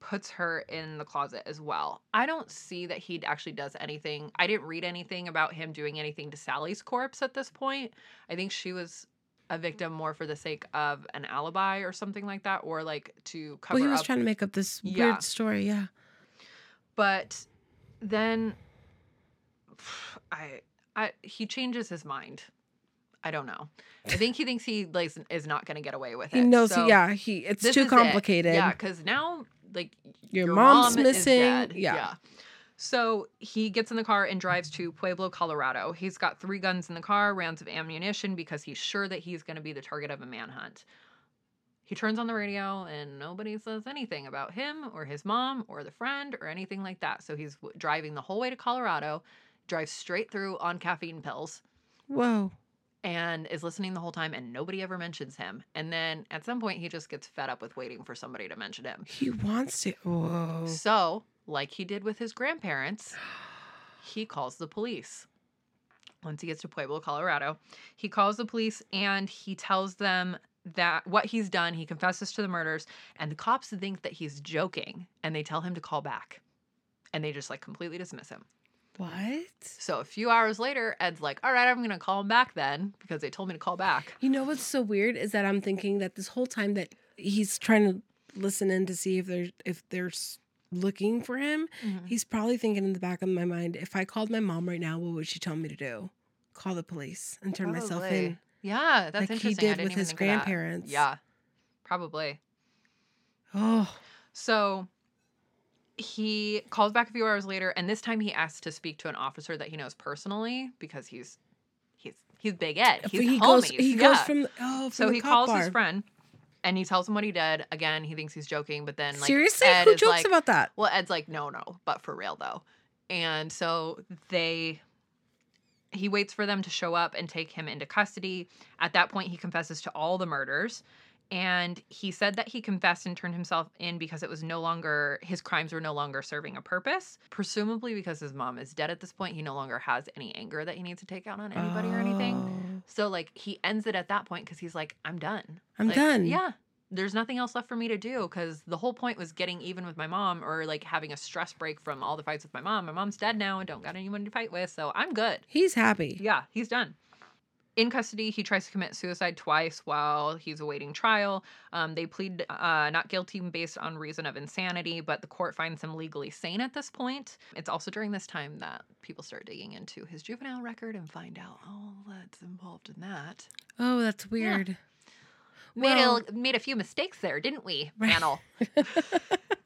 Speaker 1: puts her in the closet as well. I don't see that he actually does anything. I didn't read anything about him doing anything to Sally's corpse at this point. I think she was a victim more for the sake of an alibi or something like that, or like to cover
Speaker 2: well, he was
Speaker 1: up
Speaker 2: trying to make up this
Speaker 1: Yeah.
Speaker 2: weird story. Yeah.
Speaker 1: but then I, I he changes his mind. I don't know. I think he thinks he like is not going to get away with it.
Speaker 2: He knows.
Speaker 1: So
Speaker 2: yeah. He. It's too
Speaker 1: is it.
Speaker 2: complicated.
Speaker 1: Yeah, because now like
Speaker 2: Your mom's
Speaker 1: mom is
Speaker 2: missing.
Speaker 1: dead.
Speaker 2: Yeah.
Speaker 1: So he gets in the car and drives to Pueblo, Colorado. He's got three guns in the car, rounds of ammunition, because he's sure that he's going to be the target of a manhunt. He turns on the radio and nobody says anything about him or his mom or the friend or anything like that. So he's w- driving the whole way to Colorado, drives straight through on caffeine pills
Speaker 2: Whoa.
Speaker 1: And is listening the whole time and nobody ever mentions him. And then at some point he just gets fed up with waiting for somebody to mention him.
Speaker 2: He wants to. Whoa.
Speaker 1: So, like he did with his grandparents, he calls the police. Once he gets to Pueblo, Colorado, he calls the police and he tells them that what he's done, he confesses to the murders, and the cops think that he's joking and they tell him to call back. And they just like completely dismiss him.
Speaker 2: What?
Speaker 1: So a few hours later, Ed's like, "All right, I'm going to call him back then because they told me to call back."
Speaker 2: You know what's so weird is that I'm thinking that this whole time that he's trying to listen in to see if there's if there's looking for him, mm-hmm. he's probably thinking in the back of my mind, if I called my mom right now, what would she tell me to do? Call the police and turn myself in.
Speaker 1: Yeah, that's
Speaker 2: Like he
Speaker 1: interesting. I
Speaker 2: did with his
Speaker 1: think of that.
Speaker 2: grandparents.
Speaker 1: Yeah, probably.
Speaker 2: Oh,
Speaker 1: So he calls back a few hours later, and this time he asks to speak to an officer that he knows personally because he's he's he's Big Ed. He's
Speaker 2: he
Speaker 1: homies.
Speaker 2: goes he goes from oh from
Speaker 1: so he calls
Speaker 2: bar.
Speaker 1: his friend, and he tells him what he did. Again, he thinks he's joking, but then like
Speaker 2: Seriously,
Speaker 1: Ed
Speaker 2: who jokes
Speaker 1: like,
Speaker 2: about that?
Speaker 1: Well, Ed's like, no, no, but for real though. And so they he waits for them to show up and take him into custody. At that point, he confesses to all the murders. And he said that he confessed and turned himself in because it was no longer, his crimes were no longer serving a purpose. Presumably because his mom is dead at this point. He no longer has any anger that he needs to take out on anybody or anything.
Speaker 2: Oh.
Speaker 1: So, like, he ends it at that point because he's like, I'm done.
Speaker 2: I'm
Speaker 1: Like,
Speaker 2: done.
Speaker 1: Yeah. There's nothing else left for me to do because the whole point was getting even with my mom or like having a stress break from all the fights with my mom. My mom's dead now and don't got anyone to fight with, so I'm good.
Speaker 2: He's happy.
Speaker 1: Yeah, he's done. In custody, he tries to commit suicide twice while he's awaiting trial. Um, they plead uh, not guilty based on reason of insanity, but the court finds him legally sane at this point. It's also during this time that people start digging into his juvenile record and find out all that's involved in that.
Speaker 2: Oh, that's weird.
Speaker 1: Made
Speaker 2: Well-
Speaker 1: a made a few mistakes there, didn't we,
Speaker 2: Right.
Speaker 1: panel?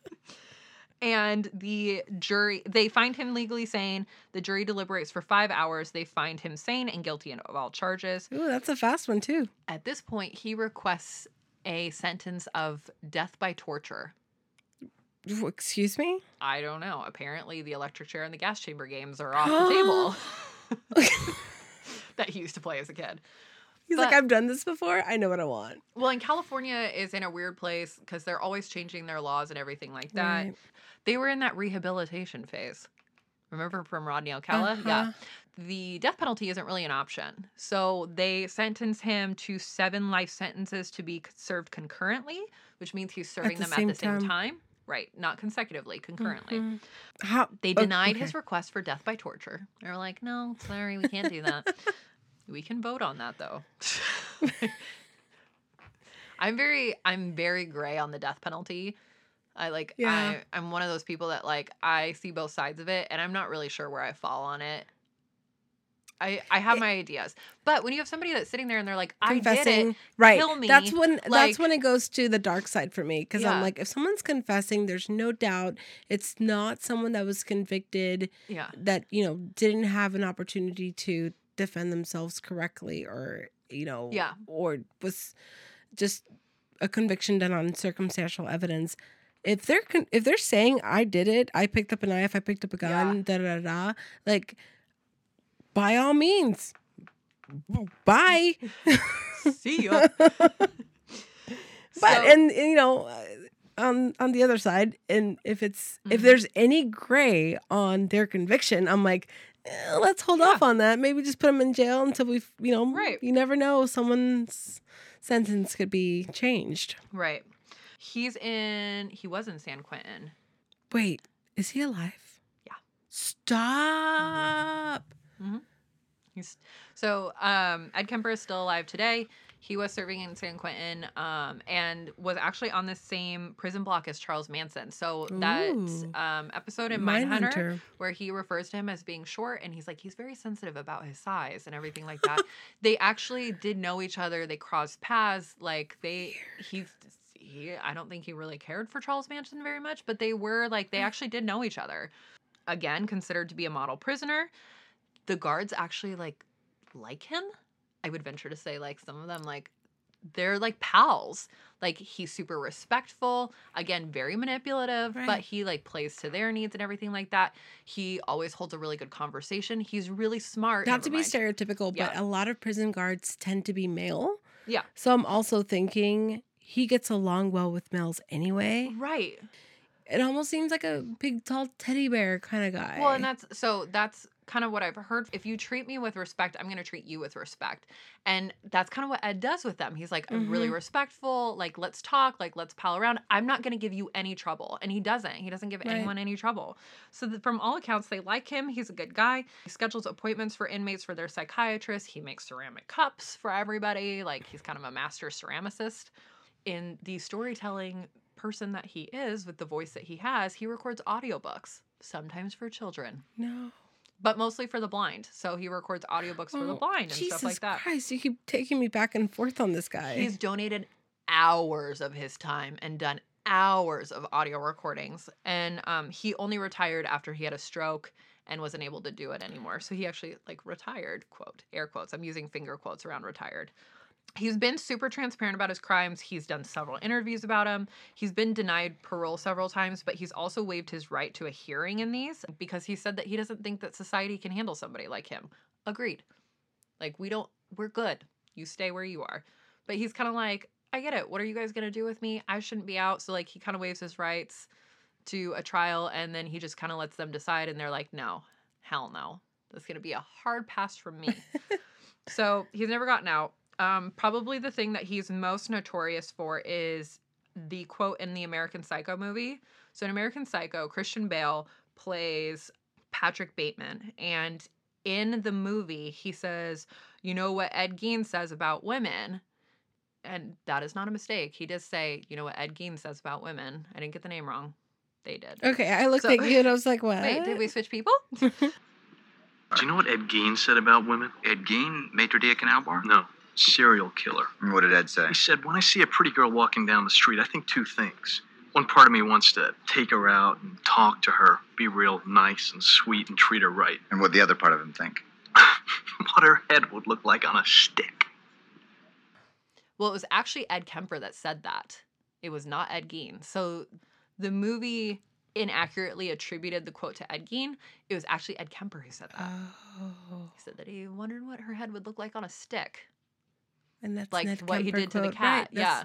Speaker 1: and the jury they find him legally sane. The jury deliberates for five hours. They find him sane and guilty of all charges.
Speaker 2: Ooh, that's a fast one too.
Speaker 1: At this point, he requests a sentence of death by torture.
Speaker 2: Excuse me?
Speaker 1: I don't know. Apparently, the electric chair and the gas chamber games are off the table that he used to play as a kid.
Speaker 2: He's
Speaker 1: But-
Speaker 2: like, I've done this before. I know what I want.
Speaker 1: Well, and California is in a weird place because they're always changing their laws and everything like that.
Speaker 2: Right.
Speaker 1: They were in that rehabilitation phase. Remember from Rodney Alcala? Yeah.
Speaker 2: Uh-huh.
Speaker 1: The death penalty isn't really an option. So they sentence him to seven life sentences to be served concurrently, which means he's serving
Speaker 2: the
Speaker 1: them at the same
Speaker 2: time.
Speaker 1: time. Right. Not consecutively, concurrently.
Speaker 2: Mhm. How
Speaker 1: They denied
Speaker 2: okay.
Speaker 1: his request for death by torture. They're like, no, sorry, we can't do that. we can vote on that though. I'm very I'm very gray on the death penalty. I like
Speaker 2: Yeah.
Speaker 1: I I'm one of those people that like I see both sides of it and I'm not really sure where I fall on it. I I have
Speaker 2: It-
Speaker 1: my ideas. But when you have somebody that's sitting there and they're like, I did
Speaker 2: confessing
Speaker 1: it,
Speaker 2: right
Speaker 1: kill me,
Speaker 2: that's when
Speaker 1: like-
Speaker 2: that's when it goes to the dark side for me because
Speaker 1: Yeah.
Speaker 2: i'm like if someone's confessing there's no doubt it's not someone that was convicted
Speaker 1: yeah.
Speaker 2: that you know didn't have an opportunity to defend themselves correctly or you know
Speaker 1: Yeah.
Speaker 2: or was just a conviction done on circumstantial evidence if they're con- if they're saying i did it i picked up a knife i picked up a gun da da da da like by all means bye
Speaker 1: See you.
Speaker 2: but
Speaker 1: So-
Speaker 2: and, and, you know uh, on on the other side and if it's if
Speaker 1: Mhm.
Speaker 2: there's any gray on their conviction i'm like eh, let's hold off on that maybe just put them in jail until we you know
Speaker 1: Right.
Speaker 2: you never know someone's sentence could be changed
Speaker 1: Right. He's in he was in San Quentin.
Speaker 2: wait is he alive
Speaker 1: Yeah.
Speaker 2: stop
Speaker 1: He's so um Ed Kemper is still alive today. He was serving in San Quentin um and was actually on the same prison block as Charles Manson. So that
Speaker 2: Ooh.
Speaker 1: um episode in Mindhunter
Speaker 2: Mindhunter.
Speaker 1: where he refers to him as being short and he's like he's very sensitive about his size and everything like that. they actually did know each other. They crossed paths like they he's he I don't think he really cared for Charles Manson very much, but they were like they hmm. actually did know each other. Again, considered to be a model prisoner. The guards actually like like him. I would venture to say like some of them like they're like pals. Like he's super respectful, again, very manipulative, but he like plays to their needs and everything like that. He always holds a really good conversation. He's really smart.
Speaker 2: Not to be
Speaker 1: mind.
Speaker 2: stereotypical, but a lot of prison guards tend to be male.
Speaker 1: Yeah.
Speaker 2: So I'm also thinking he gets along well with males anyway.
Speaker 1: Right.
Speaker 2: It almost seems like a big, tall teddy bear kind of guy.
Speaker 1: Well, and that's so that's kind of what I've heard. If you treat me with respect, I'm going to treat you with respect. And that's kind of what Ed does with them. He's like really
Speaker 2: Mhm.
Speaker 1: respectful, like let's talk, like let's pal around. I'm not going to give you any trouble. And he doesn't. He doesn't give
Speaker 2: Right.
Speaker 1: anyone any trouble. So from all accounts they like him. He's a good guy. He schedules appointments for inmates for their psychiatrist. He makes ceramic cups for everybody. Like he's kind of a master ceramicist. In the storytelling person that he is with the voice that he has, he records audiobooks, sometimes for children
Speaker 2: no.
Speaker 1: but mostly for the blind. So he records audiobooks for the
Speaker 2: Oh,
Speaker 1: blind and
Speaker 2: Jesus
Speaker 1: stuff like that.
Speaker 2: Christ, you keep taking me back and forth on this guy.
Speaker 1: He's donated hours of his time and done hours of audio recordings. And um, he only retired after he had a stroke and wasn't able to do it anymore. So he actually like retired, quote, air quotes. I'm using finger quotes around retired. He's been super transparent about his crimes. He's done several interviews about them. He's been denied parole several times, but he's also waived his right to a hearing in these because he said that he doesn't think that society can handle somebody like him. Agreed. Like, we don't, we're good. You stay where you are. But he's kind of like, I get it. What are you guys going to do with me? I shouldn't be out. So, like, he kind of waives his rights to a trial and then he just kind of lets them decide. And they're like, no, hell no. That's going to be a hard pass from me. so, he's never gotten out. Um, probably the thing that he's most notorious for is the quote in the American Psycho movie. So, in American Psycho, Christian Bale plays Patrick Bateman. And in the movie, he says, You know what Ed Gein says about women? And that is not a mistake. He does say, You know what Ed Gein says about women? I didn't get the name wrong. They did.
Speaker 2: okay, I looked
Speaker 1: So-
Speaker 2: at you and I was like, what?
Speaker 1: Wait, did we switch people?
Speaker 4: Do you know what Ed Gein said about women?
Speaker 5: Ed Gein, maitre d' canal bar?
Speaker 4: No, serial killer.
Speaker 5: And What did Ed say?
Speaker 4: He said, When I see a pretty girl walking down the street, I think two things. One part of me wants to take her out and talk to her, be real nice and sweet and treat her right.
Speaker 5: And what the other part of him think?
Speaker 4: what her head would look like on a stick.
Speaker 1: Well, it was actually Ed Kemper that said that. It was not Ed Gein. So the movie inaccurately attributed the quote to Ed Gein. It was actually Ed Kemper who said that.
Speaker 2: Oh,
Speaker 1: He said that he wondered what her head would look like on a stick,
Speaker 2: and that's
Speaker 1: like
Speaker 2: Ned
Speaker 1: what he
Speaker 2: Kemper
Speaker 1: did to the cat.
Speaker 2: Right,
Speaker 1: yeah.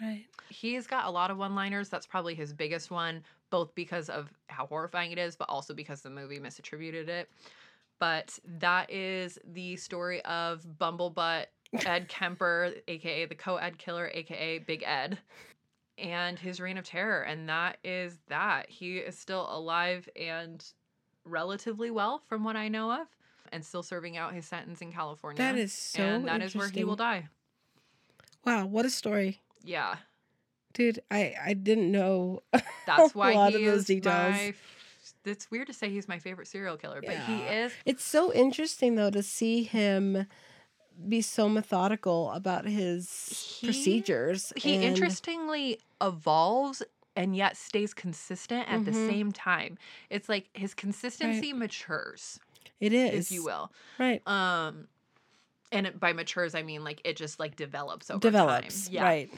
Speaker 2: Right.
Speaker 1: He's got a lot of one liners. That's probably his biggest one, both because of how horrifying it is, but also because the movie misattributed it. But that is the story of Bumblebutt Ed Kemper, aka the co ed killer, aka Big Ed, and his reign of terror. And that is that. He is still alive and relatively well, from what I know of, and still serving out his sentence in California.
Speaker 2: That is so
Speaker 1: And that is where he will die.
Speaker 2: Wow, what a story.
Speaker 1: Yeah.
Speaker 2: Dude, I I didn't know.
Speaker 1: That's
Speaker 2: a
Speaker 1: why
Speaker 2: lot
Speaker 1: he
Speaker 2: of those
Speaker 1: is
Speaker 2: details.
Speaker 1: my. It's weird to say he's my favorite serial killer, but he is.
Speaker 2: It's so interesting though to see him be so methodical about his
Speaker 1: He-
Speaker 2: procedures.
Speaker 1: He
Speaker 2: and-
Speaker 1: interestingly evolves and yet stays consistent at the
Speaker 2: Mhm.
Speaker 1: same time. It's like his consistency matures,
Speaker 2: It is,
Speaker 1: if you will.
Speaker 2: right?
Speaker 1: Um, and by matures, I mean like it just like develops over
Speaker 2: Develops,
Speaker 1: time. Yeah.
Speaker 2: right?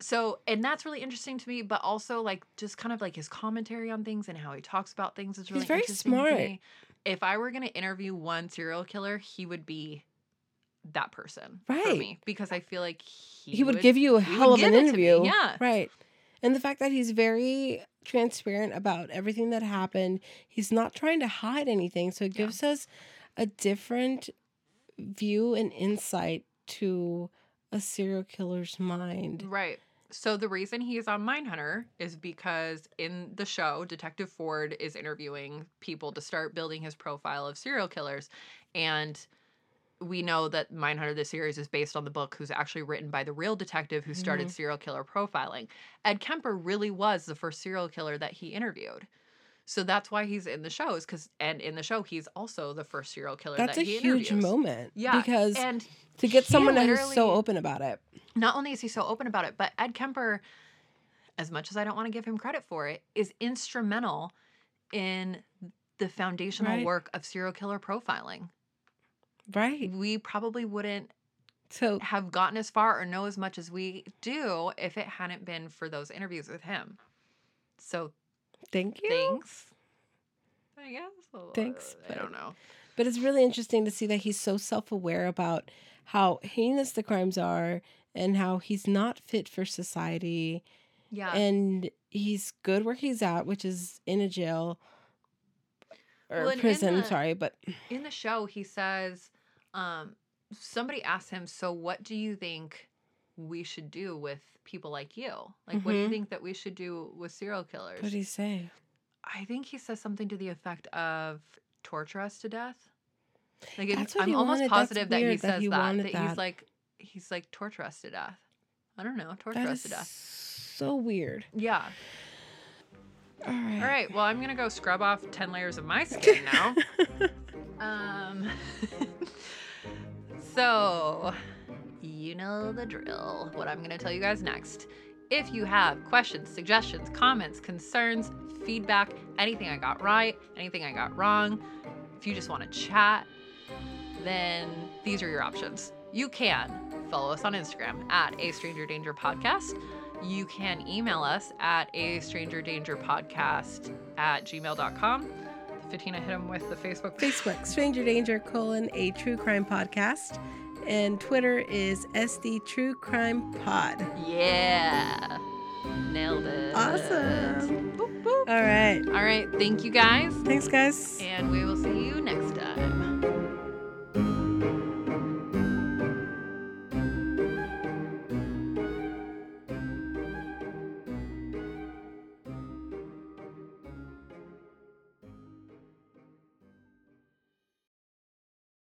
Speaker 1: So, and that's really interesting to me, but also like just kind of like his commentary on things and how he talks about things is
Speaker 2: He's
Speaker 1: really
Speaker 2: very
Speaker 1: interesting to
Speaker 2: smart.
Speaker 1: If I were going to interview one serial killer, he would be that person for
Speaker 2: Right.
Speaker 1: me because I feel like he,
Speaker 2: He, would, give you a hell of an
Speaker 1: give it to me,
Speaker 2: interview,
Speaker 1: yeah.
Speaker 2: right? And the fact that he's very transparent about everything that happened, he's not trying to hide anything, so it
Speaker 1: Yeah.
Speaker 2: gives us a different view and insight to a serial killer's mind.
Speaker 1: Right. So the reason he is on Mindhunter is because in the show, Detective Ford is interviewing people to start building his profile of serial killers. And we know that Mindhunter, the series, is based on the book who's actually written by the real detective who started
Speaker 2: Mhm.
Speaker 1: serial killer profiling. Ed Kemper really was the first serial killer that he interviewed. So that's why he's in the shows, because and in the show he's also the first serial killer
Speaker 2: That's
Speaker 1: that
Speaker 2: a huge moment,
Speaker 1: Yeah,
Speaker 2: because
Speaker 1: and
Speaker 2: to get
Speaker 1: he
Speaker 2: someone who's so open about it,
Speaker 1: not only is he so open about it, but Ed Kemper, as much as I don't want to give him credit for it, is instrumental in the foundational
Speaker 2: Right.
Speaker 1: work of serial killer profiling.
Speaker 2: Right?
Speaker 1: We probably wouldn't
Speaker 2: So
Speaker 1: have gotten as far or know as much as we do if it hadn't been for those interviews with him. So
Speaker 2: thank you.
Speaker 1: thanks. I guess.
Speaker 2: Thanks,
Speaker 1: I don't know.
Speaker 2: But it's really interesting to see that he's so self aware about how heinous the crimes are and how he's not fit for society.
Speaker 1: Yeah.
Speaker 2: And he's good where he's at, which is in a jail or
Speaker 1: Well,
Speaker 2: prison.
Speaker 1: the-
Speaker 2: sorry, but
Speaker 1: in the show he says um somebody asked him so what do you think we should do with people like you like what do you
Speaker 2: Mhm.
Speaker 1: think that we should do with serial killers
Speaker 2: what did he say?
Speaker 1: i think he says something to the effect of torture us to death like it-
Speaker 2: what
Speaker 1: i'm
Speaker 2: he
Speaker 1: almost
Speaker 2: wanted. That's
Speaker 1: positive that he says
Speaker 2: that he
Speaker 1: that
Speaker 2: wanted
Speaker 1: that,
Speaker 2: that.
Speaker 1: he's like he's like torture us to death i don't know torture
Speaker 2: That
Speaker 1: us to death
Speaker 2: so weird.
Speaker 1: yeah
Speaker 2: All right.
Speaker 1: all right well i'm gonna go scrub off 10 layers of my skin now Um, so, you know the drill. What I'm going to tell you guys next. If you have questions, suggestions, comments, concerns, feedback, anything I got right, anything I got wrong, if you just want to chat, then these are your options. You can follow us on Instagram at A Stranger Danger Podcast. You can email us at a stranger danger podcast at gmail.com. Bettina hit him with the Facebook
Speaker 2: Facebook, Stranger Danger, colon, a true crime podcast. And Twitter is SD True Crime Pod.
Speaker 1: Yeah. Nailed it.
Speaker 2: Awesome.
Speaker 1: Boop, boop.
Speaker 2: All right.
Speaker 1: All right. Thank you guys.
Speaker 2: Thanks, guys.
Speaker 1: And we will see